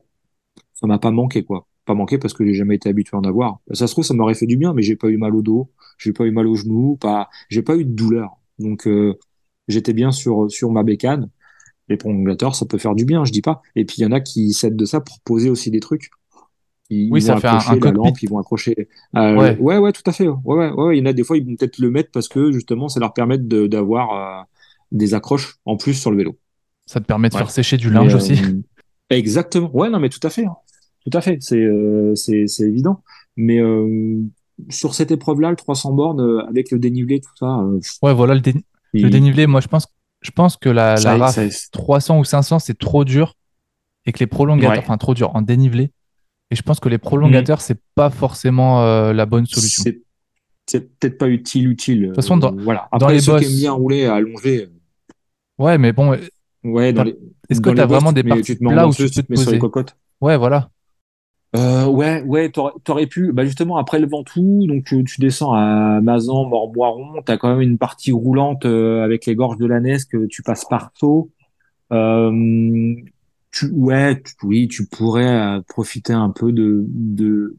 ça m'a pas manqué quoi. Pas manqué parce que j'ai jamais été habitué à en avoir. Ça se trouve, ça m'aurait fait du bien, mais j'ai pas eu mal au dos, j'ai pas eu mal au genou, pas, j'ai pas eu de douleur. Donc euh, j'étais bien sur sur ma bécane. Les prolongateurs, ça peut faire du bien, je dis pas. Et puis il y en a qui s'aident de ça pour poser aussi des trucs. Ils, oui, ça vont fait accrocher un, la lampe, ils vont accrocher. Euh, ouais. ouais. ouais, tout à fait. Ouais, ouais, ouais. Il y en a des fois, ils vont peut-être le mettre parce que justement, ça leur permet d'avoir des accroches en plus sur le vélo. Ça te permet de faire sécher du linge aussi. Euh, exactement. Ouais, non, mais tout à fait. Hein. Tout à fait. C'est euh, c'est évident. Mais euh, sur cette épreuve-là, le 300 bornes avec le dénivelé, tout ça. ouais, voilà le, le, dénivelé. Moi, je pense, je pense que la, la RAF 300 ou 500, c'est trop dur et que les prolongateurs, enfin trop dur en dénivelé. Et je pense que les prolongateurs, mm. c'est pas forcément la bonne solution. C'est peut-être pas utile, utile. De toute façon, dans, voilà. Après, dans les ceux qui aiment bien rouler à allonger, Ouais, mais bon. Ouais, dans les. Est-ce que tu as vraiment des parties là où tu peux te poser? cocottes Ouais, voilà. Euh, ouais, ouais, t'aurais pu, bah justement après le Ventoux, donc tu, descends à Mazan, Morboiron, t'as quand même une partie roulante euh, avec les gorges de la que tu passes par Sceaux. Euh, tu, ouais, oui, tu pourrais euh, profiter un peu de, de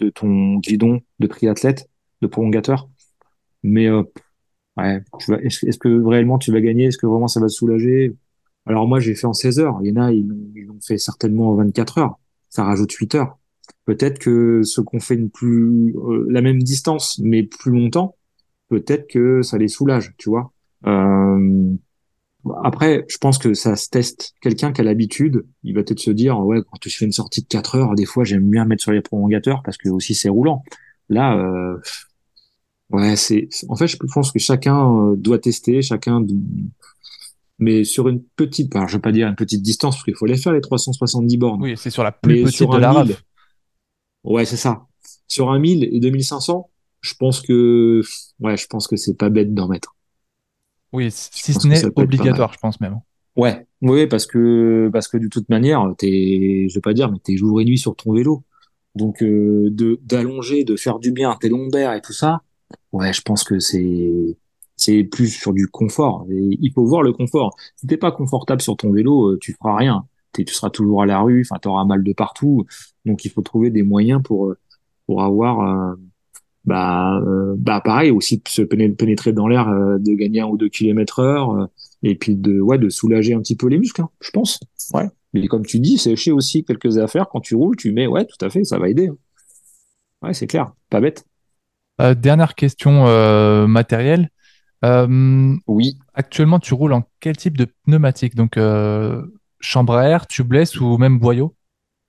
de ton guidon de triathlète, de prolongateur, mais euh, Ouais, est-ce que réellement tu vas gagner? Est-ce que vraiment ça va te soulager? Alors moi, j'ai fait en 16 heures. Il y en a, ils l'ont fait certainement en 24 heures. Ça rajoute 8 heures. Peut-être que ceux qu'on fait une plus euh, la même distance, mais plus longtemps, peut-être que ça les soulage, tu vois. Euh, après, je pense que ça se teste. Quelqu'un qui a l'habitude, il va peut-être se dire, ouais, quand tu fais une sortie de 4 heures, des fois, j'aime bien mettre sur les prolongateurs parce que aussi c'est roulant. Là, euh, Ouais, c'est en fait, je pense que chacun euh, doit tester, chacun, mais sur une petite, alors je vais pas dire une petite distance parce qu'il faut les faire les 370 bornes. Oui, c'est sur la plus petite de la raf. Ouais, c'est ça. Sur un 1000 et 2500, je pense que, ouais, je pense que c'est pas bête d'en mettre. Oui, si ce n'est obligatoire, je pense même. Ouais, oui, parce que, parce que de toute manière, t'es, je vais pas dire, mais t'es jour et nuit sur ton vélo. Donc, euh, de, d'allonger, de faire du bien à tes lombaires et tout ça, ouais, je pense que c'est, c'est plus sur du confort. Et il faut voir le confort. Si t'es pas confortable sur ton vélo, euh, tu feras rien. Tu seras toujours à la rue, enfin, t'auras mal de partout. Donc, il faut trouver des moyens pour, euh, pour avoir, euh, bah, euh, bah pareil aussi se péné- pénétrer dans l'air, euh, de gagner un ou deux kilomètres heure, et puis de ouais de soulager un petit peu les muscles, hein, je pense. Ouais. Mais comme tu dis, sécher aussi quelques affaires quand tu roules, tu mets ouais tout à fait, ça va aider. hein. Ouais, c'est clair, pas bête. Dernière question matérielle. Euh, Oui. actuellement, tu roules en quel type de pneumatique? Donc, euh, chambre à air, tubeless ou même boyau?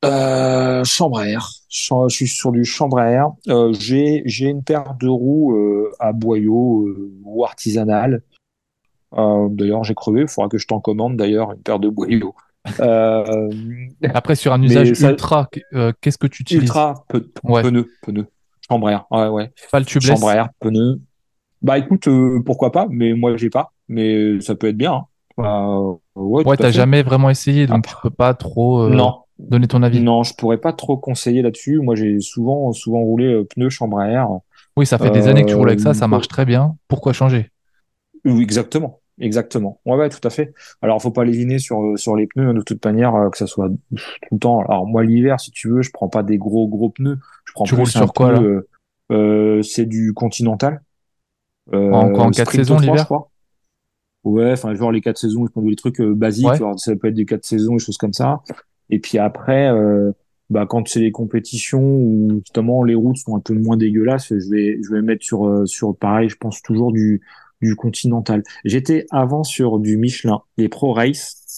Euh, chambre à air. Je suis sur du chambre à air. J'ai une paire de roues à boyau ou artisanale. D'ailleurs, j'ai crevé. Il faudra que je t'en commande d'ailleurs une paire de boyaux. Après, sur un usage ça, ultra, qu'est-ce que tu utilises? Ultra Ouais, pneu, pneu. Chambre à air. Ouais, ouais. pas le Chambre à air, pneu. Bah écoute, euh, pourquoi pas, mais moi j'ai pas. Mais ça peut être bien. hein. Bah, euh, ouais, Ouais, t'as jamais vraiment essayé, donc tu peux pas trop euh, non, donner ton avis. non, je pourrais pas trop conseiller là-dessus. Moi j'ai souvent, souvent roulé euh, pneu chambre à air. Oui, ça fait des années que tu roules avec ça, Euh, ça marche très bien. Pourquoi changer? oui, exactement. Exactement. Ouais, ouais, tout à fait. Alors, faut pas lésiner sur, euh, sur les pneus, hein, de toute manière, euh, que ça soit tout le temps. Alors, moi, l'hiver, si tu veux, je prends pas des gros, gros pneus. Je prends Tu roules plus un sur quoi là? pneu, euh, euh, c'est du Continental. En en Euh, quatre Sprinto saisons 3, je l'hiver? crois. Ouais, enfin, genre les quatre saisons, je prends des trucs euh, basiques, Ouais. ça peut être des quatre saisons, des choses comme ça. Et puis après, euh, bah, quand c'est les compétitions où justement les routes sont un peu moins dégueulasses, je vais, je vais mettre sur, sur pareil, je pense toujours du, du Continental. J'étais avant sur du Michelin, les Pro Race.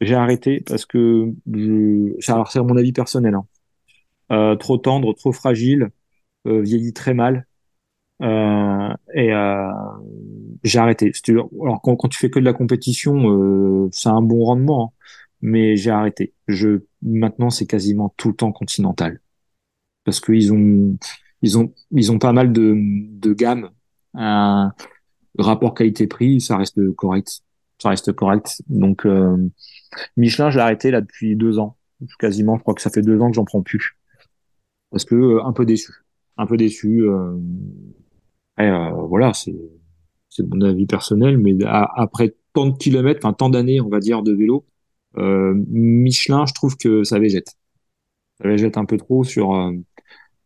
J'ai arrêté parce que je, c'est mon avis personnel, hein. Euh, trop tendre, trop fragile, euh, vieillit très mal. Euh, et euh, j'ai arrêté. Alors quand, quand tu fais que de la compétition, euh, c'est un bon rendement, hein. mais j'ai arrêté. Je maintenant c'est quasiment tout le temps continental parce qu'ils ont ils ont ils ont pas mal de de gammes. Un rapport qualité-prix, ça reste correct. Ça reste correct. Donc euh, Michelin, j'ai arrêté là depuis deux ans, quasiment. Je crois que ça fait deux ans que j'en prends plus parce que euh, un peu déçu, un peu déçu. Euh, et, voilà, c'est c'est mon avis personnel, mais après tant de kilomètres, enfin tant d'années, on va dire, de vélo, euh, Michelin, je trouve que ça végète. Ça végète un peu trop sur euh,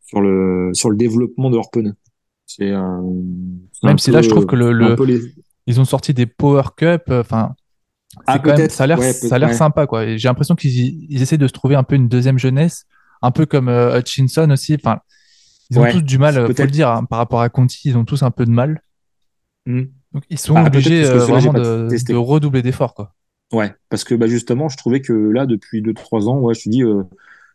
sur le sur le développement de leurs pneus. C'est Même si là, je trouve que le, le- les ils ont sorti des Power Cup, enfin, ah quand même, ça a l'air, ouais peut ça a l'air ouais sympa, quoi. J'ai l'impression qu'ils ils essaient de se trouver un peu une deuxième jeunesse, un peu comme euh, Hutchinson aussi. Enfin, ils ont tous du mal, euh, faut le dire, hein, par rapport à Conti, ils ont tous un peu de mal. Hmm. Donc, ils sont ah obligés euh, vraiment de, redoubler d'efforts, quoi. ouais parce que bah justement je trouvais que là depuis deux trois ans ouais je te dis euh,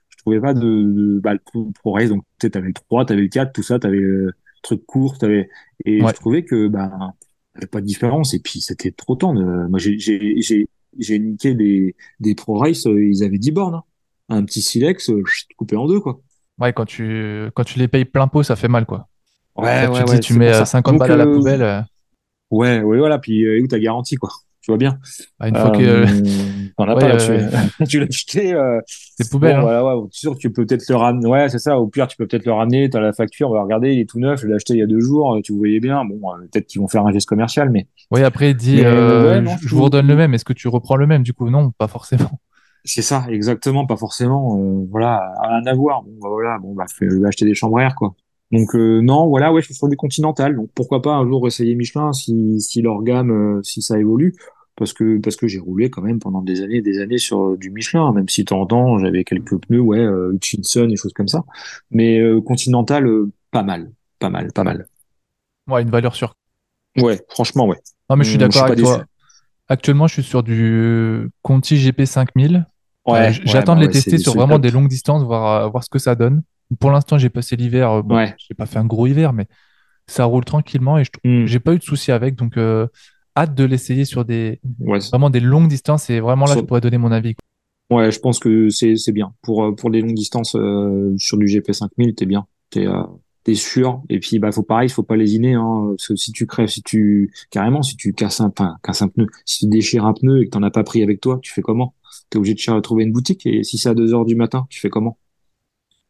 je trouvais pas de, de bah, le pro, race donc tu sais t'avais le 3 t'avais le 4 tout ça t'avais le truc court t'avais et je trouvais que bah t'avais pas de différence et puis c'était trop tendre moi j'ai j'ai j'ai j'ai niqué des des pro race euh, ils avaient 10 bornes hein. un petit silex euh, coupé en deux quoi Ouais, quand tu, quand tu les payes plein pot, ça fait mal, quoi. ouais tu ouais te dis, ouais tu mets pour euh, ça 50 donc balles à la euh, poubelle. euh, ouais ouais voilà puis euh, où ta garantie quoi? Tu vois bien bah, une fois que, euh, euh, t'en as ouais, pas là-dessus euh, tu l'as acheté euh, c'est poubelle, Bon, hein. voilà, ouais, sûr que tu peux peut-être le ramener. Ouais, c'est ça. Au pire, tu peux peut-être le ramener. T'as la facture, on va regarder, il est tout neuf. Je l'ai acheté il y a deux jours. euh, Tu voyais bien. Bon, euh, peut-être qu'ils vont faire un geste commercial, mais, Oui, après, il dit, euh, ouais, euh, non, je vous redonne le même. Est-ce que tu reprends le même? Du coup, non, pas forcément. C'est ça, exactement, pas forcément. euh, voilà, rien à voir. Bon, bah, voilà, bon, bah, je vais acheter des chambres à air, quoi. Donc, euh, non, voilà, ouais, je suis sur du Continental. Donc, pourquoi pas un jour essayer Michelin si, si leur gamme, euh, si ça évolue. Parce que, parce que j'ai roulé quand même pendant des années et des années sur du Michelin, même si de temps en temps, j'avais quelques pneus, ouais, Hutchinson et choses comme ça. Mais, Continental, pas mal, pas mal, pas mal. Ouais, une valeur sûre. Ouais, franchement, ouais. Non, mais je suis Hum, d'accord avec déçu. toi. Actuellement, je suis sur du Conti GP 5000. Euh, Ouais, j'attends de les tester sur vraiment des longues distances, voir, euh, voir ce que ça donne. Pour l'instant, j'ai passé l'hiver. euh, bon, Ouais. j'ai pas fait un gros hiver, mais ça roule tranquillement et je, Hum, j'ai pas eu de soucis avec. Donc, hâte de l'essayer sur des vraiment des longues distances et vraiment là, je pourrais donner mon avis. Ouais, je pense que c'est c'est bien pour pour des longues distances euh, sur du GP 5000, t'es bien, t'es euh, t'es sûr. Et puis bah faut pareil, faut pas lésiner. Hein, parce que si tu crèves, si tu carrément, si tu casses un, enfin, casses un pneu, si tu déchires un pneu et que t'en as pas pris avec toi, tu fais comment? T'es obligé de chercher- trouver une boutique. Et si c'est à 2 heures du matin, tu fais comment?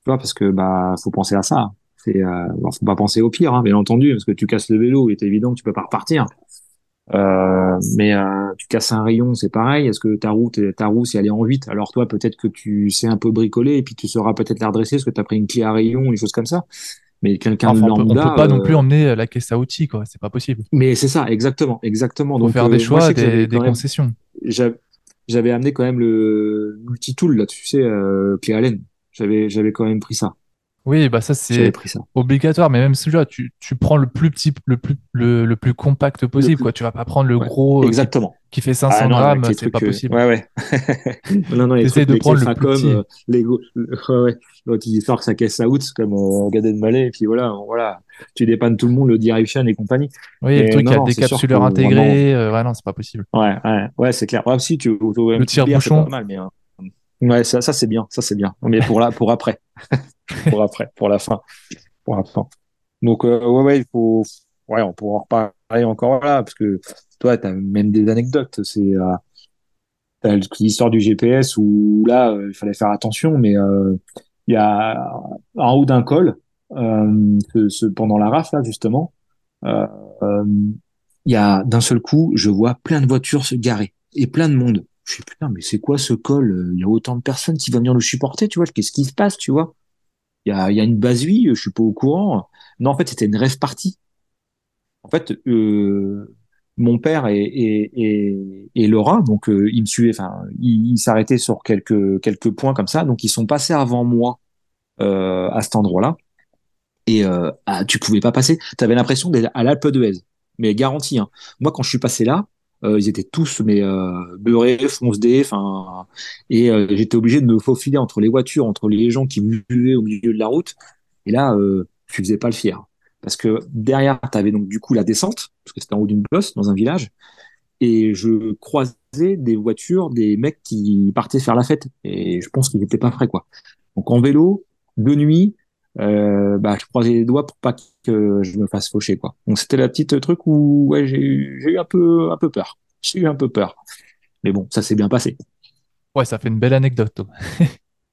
Tu vois, parce que bah faut penser à ça. C'est euh, bon, faut pas penser au pire, hein, bien entendu, parce que tu casses le vélo, et c'est évident que tu peux pas repartir. Euh, mais euh, tu casses un rayon, c'est pareil. Est-ce que ta roue, ta roue, si elle est en 8, alors toi, peut-être que tu sais un peu bricoler et puis tu sauras peut-être la redresser parce que tu as pris une clé à rayon, des choses comme ça. Mais quelqu'un de Enfin, on peut, on peut pas non euh, plus emmener la caisse à outils, quoi. C'est pas possible. mais c'est ça, exactement, exactement. Faut Donc, faire euh, des moi, choix, que des, même, concessions. J'avais amené quand même le multi-tool, là, tu sais, euh, clé Allen. J'avais, j'avais quand même pris ça. Oui, bah ça c'est obligatoire, mais même celui-là, tu, tu prends le plus petit, le plus, le, le plus compact Le possible, plus, quoi. Tu vas pas prendre le ouais, gros euh, qui, exactement. qui fait Ah 500 non, mais avec grammes, c'est pas euh, possible. ouais, ouais. Non, non, les T'essayes trucs, de les prendre le plus petit. euh, les go- ouais, ouais. L'autre, il sort sa caisse à out, comme euh, Gad Elmaleh, et puis voilà, voilà. Tu dépannes tout le monde, le Direction et compagnie. Oui, le Mais truc non, qui a le non, c'est sûr que décapsuleur vraiment, intégré, euh, ouais, non, c'est pas possible. ouais, ouais, ouais, c'est clair. Ouais, si tu Le tire-bouchon, pas mal, mais ouais, ça, ça c'est bien, ça c'est bien. Mais pour là, pour après, pour après, pour la fin, pour la fin. Donc euh, ouais, ouais, il faut, ouais, on pourra en reparler encore là, parce que toi, t'as même des anecdotes. C'est euh, l'histoire du GPS où là, euh, il fallait faire attention, mais euh, il y a en haut d'un col, euh, pendant la rafle, là, justement, il y a d'un seul coup, je vois plein de voitures se garer et plein de monde. Je suis putain, mais c'est quoi ce col? Il y a autant de personnes qui vont venir le supporter, tu vois? Qu'est-ce qui se passe, tu vois? Il y a, y a une base vie, je suis pas au courant. Non, en fait, c'était une rêve partie. En fait, euh, mon père et, et, et, et Laura, donc euh, ils me suivaient, enfin, ils ils s'arrêtaient sur quelques quelques points comme ça, donc ils sont passés avant moi euh, à cet endroit-là, et euh, ah, tu pouvais pas passer. Tu avais l'impression d'être à l'Alpe d'Huez, mais garanti. Hein. Moi, quand je suis passé là, euh, ils étaient tous mais euh, beurrés, foncedés, enfin, et euh, j'étais obligé de me faufiler entre les voitures, entre les gens qui buvaient au milieu de la route. Et là, euh, je faisais pas le fier. Parce que derrière, tu avais donc du coup la descente, parce que c'était en haut d'une bosse dans un village, et je croisais des voitures, des mecs qui partaient faire la fête. Et je pense qu'ils n'étaient pas frais, quoi. Donc en vélo, de nuit, euh, bah, je croisais les doigts pour pas que je me fasse faucher, quoi. Donc c'était la petite truc où ouais, j'ai eu, j'ai eu un peu, un peu peur. J'ai eu un peu peur. Mais bon, ça s'est bien passé. ouais, ça fait une belle anecdote.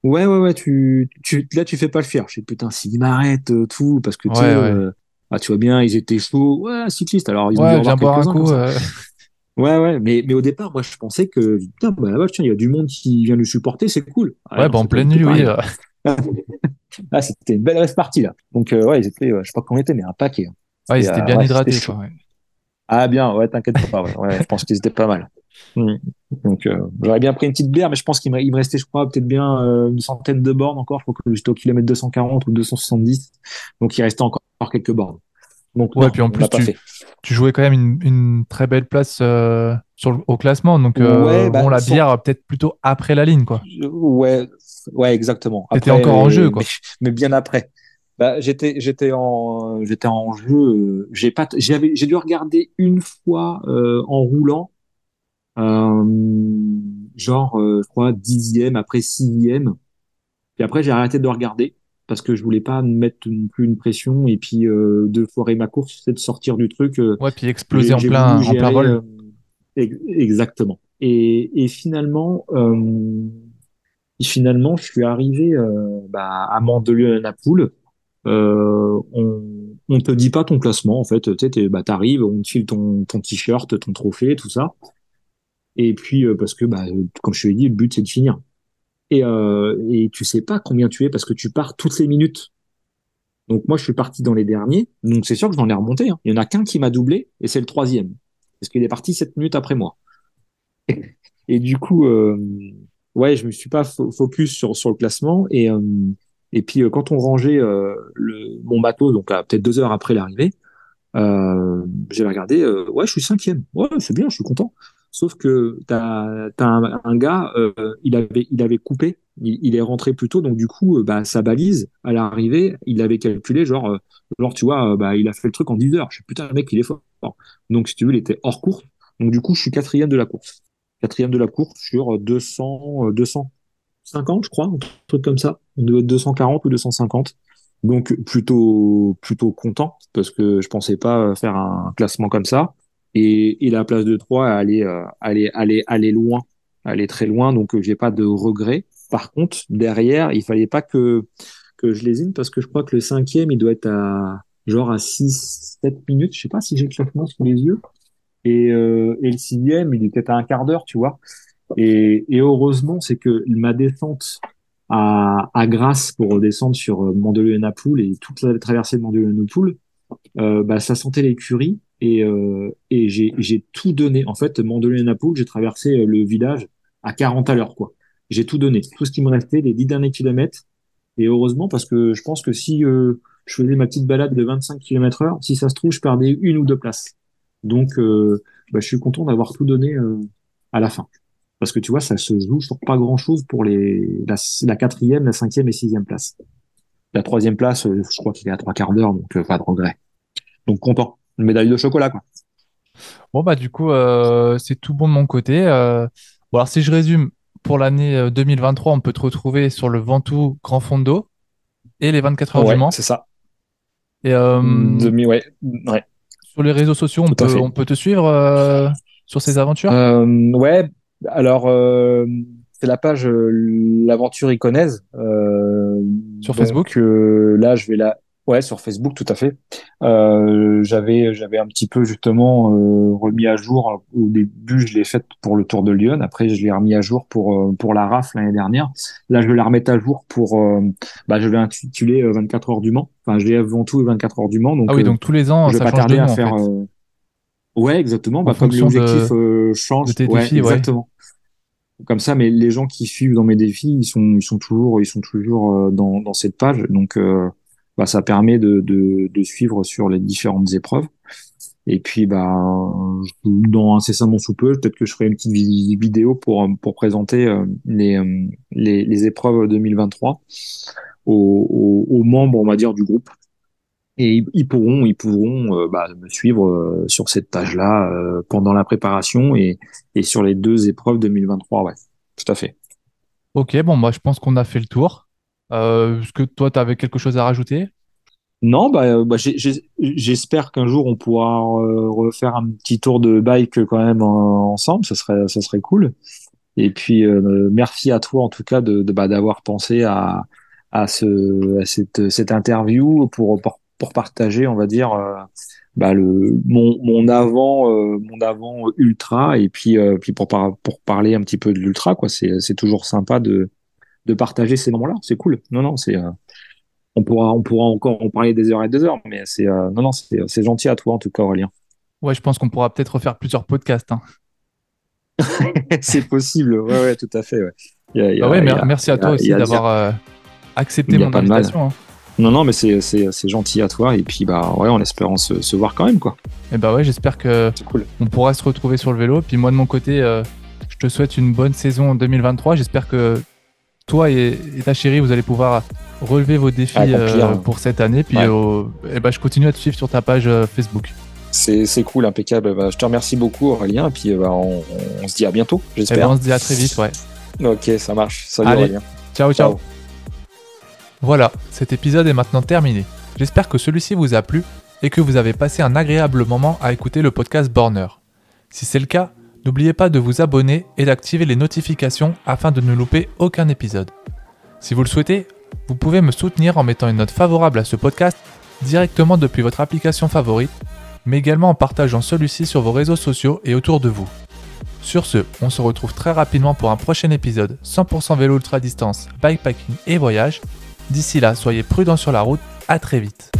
Ouais, ouais, ouais, tu, tu, là, tu fais pas le faire. Je sais, putain, s'ils m'arrêtent, euh, tout, parce que, tu Ouais, ouais. euh, ah, tu vois bien, ils étaient chauds. Ouais, cyclistes. Alors, ils ont dû Ouais, avoir boire un coup. euh. Ouais, ouais, mais, mais au départ, moi, je pensais que, putain, bah, là-bas, tiens, il y a du monde qui vient le supporter, c'est cool. Ouais, non, bah en pleine nuit, oui. Ah, c'était une belle rêve partie, là. Donc, euh, ouais, ils étaient, euh, je sais pas combien ils étaient, mais un paquet. hein. Ouais, ils étaient euh, bien ouais, hydratés, quoi. ouais. Ah, bien, ouais, t'inquiète pas, ouais, ouais, je pense qu'ils étaient pas mal. Mm. Donc, euh, j'aurais bien pris une petite bière, mais je pense qu'il me, restait, je crois, peut-être bien euh, une centaine de bornes encore. Je crois que j'étais au kilomètre 240 ou 270. Donc, il restait encore, quelques bornes. Donc, Ouais, non, puis en plus, tu, tu jouais quand même une, une très belle place euh, sur le- au classement. Donc, Ouais, euh, bon, bah, la sans, bière, peut-être plutôt après la ligne, quoi. ouais, ouais, exactement. T'étais encore en jeu, mais, quoi. mais bien après. Bah, j'étais, j'étais en, j'étais en jeu. euh, J'ai pas, j'avais, j'ai dû regarder une fois euh, en roulant, euh, genre, euh, je crois dixième après sixième. Puis après, j'ai arrêté de regarder parce que je voulais pas me mettre non plus une pression et puis euh, de foirer ma course, c'est de sortir du truc. euh, Ouais, puis exploser en plein, en plein vol. ex- exactement. Et, et finalement, euh, finalement, je suis arrivé euh, bah, à Mandelieu-la-Napoule. Euh, on, on te dit pas ton classement en fait. Tu bah, t'arrives, on te file ton, ton t-shirt, ton trophée, tout ça. Et puis euh, parce que bah, comme je te l'ai dit, le but c'est de finir. Et, euh, et tu sais pas combien tu es parce que tu pars toutes les minutes. Donc moi, je suis parti dans les derniers. Donc c'est sûr que j'en ai remonté. hein. Il y en a qu'un qui m'a doublé et c'est le troisième parce qu'il est parti sept minutes après moi. Et du coup, euh, ouais, je me suis pas fo- focus sur sur le classement et euh, et puis euh, quand on rangeait euh, le mon bateau, donc peut-être deux heures après l'arrivée, j'ai regardé, ouais, je suis cinquième. Ouais, c'est bien, je suis content. Sauf que t'as t'as un, gars, euh, il avait il avait coupé, il, est rentré plus tôt, donc du coup, euh, bah sa balise à l'arrivée, il avait calculé genre euh, genre tu vois, bah il a fait le truc en 10 heures. Je suis putain le mec, il est fort. Donc si tu veux, il était hors course. Donc du coup, je suis quatrième de la course. Quatrième de la course sur 200 euh, 200 250, je crois, un truc comme ça. On doit être 240 ou 250. Donc plutôt plutôt content parce que je pensais pas faire un classement comme ça. Et, et la place de 3 aller euh, aller aller aller loin, aller très loin. Donc j'ai pas de regrets. Par contre, derrière, il fallait pas que que je lésine parce que je crois que le cinquième, il doit être à genre à 6, 7 minutes. Je sais pas si j'ai le classement sous les yeux. Et, euh, et le sixième, il était à un quart d'heure, tu vois. Et, et heureusement, c'est que ma descente à, à Grasse pour redescendre sur euh, Mandelieu et Napoule et toute la traversée de Mandelieu et Napoule, euh, bah, ça sentait l'écurie et, euh, et j'ai, tout donné. En fait, Mandelieu et Napoule, j'ai traversé euh, le village à 40 à l'heure, quoi. J'ai tout donné, tout ce qui me restait, les 10 derniers kilomètres. Et heureusement, parce que je pense que si euh, je faisais ma petite balade de 25 km heure, si ça se trouve, je perdais une ou deux places. Donc, euh, bah, je suis content d'avoir tout donné à la fin. Parce que tu vois, ça se joue sur pas grand chose pour les, la, la quatrième, la cinquième et sixième place. La troisième place, euh, je crois qu'il est à trois quarts d'heure, donc euh, pas de regret. Donc content. Une médaille de chocolat, quoi. Bon, bah, du coup, euh, c'est tout bon de mon côté. Euh, bon, alors, si je résume, pour l'année 2023, on peut te retrouver sur le Ventoux Grand Fondo et les 24 heures ouais, du Mans. C'est ça. Et euh, Demi, ouais. ouais. sur les réseaux sociaux, on peut, on peut te suivre euh, sur ces aventures? Euh, ouais. Alors, euh, c'est la page euh, L'aventure iconaise. Euh, Sur donc, Facebook? euh, là, je vais la. Ouais, sur Facebook, tout à fait. Euh, j'avais, j'avais un petit peu justement euh, remis à jour. Au début, je l'ai faite pour le Tour de Lyon. Après, je l'ai remis à jour pour euh, pour la RAF l'année dernière. Là, je vais la remettre à jour pour. euh, bah, je vais intituler euh, 24 heures du Mans. Enfin, je l'ai avant tout 24 heures du Mans. Donc, Ah oui, euh, donc tous les ans, je vais ça pas de tarder nom, à en faire. fait. euh, Ouais, exactement. En Bah, comme de, l'objectif euh, change. de tes Ouais, défis, ouais. exactement. Comme ça, mais les gens qui suivent dans mes défis, ils sont, ils sont toujours, ils sont toujours euh, dans, dans cette page. Donc, euh, bah, ça permet de, de, de suivre sur les différentes épreuves. Et puis, bah, dans incessamment sous peu, peut-être que je ferai une petite vi- vidéo pour, pour présenter euh, les, euh, les, les épreuves 2023 aux, aux, aux membres, on va dire, du groupe. Et ils, pourront, ils pourront euh, bah, me suivre sur cette page-là pendant la préparation et, et sur les deux épreuves 2023, ouais, tout à fait. Ok, bon, moi, je pense qu'on a fait le tour. Euh, est-ce que toi, tu avais quelque chose à rajouter? Non, bah, euh, bah, j'espère qu'un jour on pourra euh, refaire un petit tour de bike quand même en- ensemble, ça serait, ça serait cool. Et puis merci à toi en tout cas de, bah, d'avoir pensé à, à ce, cette, cette interview pour, pour, pour partager, on va dire, bah, le, mon, mon avant, mon avant ultra et puis, puis pour, pour parler un petit peu de l'ultra, quoi. C'est, c'est toujours sympa de, de partager ces moments-là. C'est cool. Non, non, c'est, euh, on pourra, on pourra encore en parler des heures et des heures, mais c'est, euh, non, non, c'est, c'est gentil à toi en tout cas, Aurélien. Ouais, je pense qu'on pourra peut-être refaire plusieurs podcasts, hein. c'est possible. Ouais, ouais, tout à fait. Ouais. Y a, Bah ouais, y a- merci à toi aussi d'avoir euh, accepté mon invitation. hein. Non, non, mais c'est, gentil à toi. Et puis, bah, ouais, en espérant se, se voir quand même, quoi. Et bah ouais, j'espère que cool. on pourra se retrouver sur le vélo. Puis moi, de mon côté, euh, je te souhaite une bonne saison en 2023. J'espère que toi et, et ta chérie, vous allez pouvoir relever vos défis Accomplir. euh, pour cette année. Puis Ouais. euh, eh ben, je continue à te suivre sur ta page euh, Facebook. C'est, cool, impeccable. Bah, je te remercie beaucoup, Aurélien. Et puis, bah, on, on se dit à bientôt, Et ben, j'espère. on se dit à très vite, ouais. Ok, ça marche. Salut, Allez. Aurélien. Ciao, ciao. Ciao. Voilà, cet épisode est maintenant terminé. J'espère que celui-ci vous a plu et que vous avez passé un agréable moment à écouter le podcast Borner. Si c'est le cas, n'oubliez pas de vous abonner et d'activer les notifications afin de ne louper aucun épisode. Si vous le souhaitez, vous pouvez me soutenir en mettant une note favorable à ce podcast directement depuis votre application favorite, mais également en partageant celui-ci sur vos réseaux sociaux et autour de vous. Sur ce, on se retrouve très rapidement pour un prochain épisode 100% vélo ultra distance, bikepacking et voyage. D'ici là, soyez prudents sur la route, à très vite.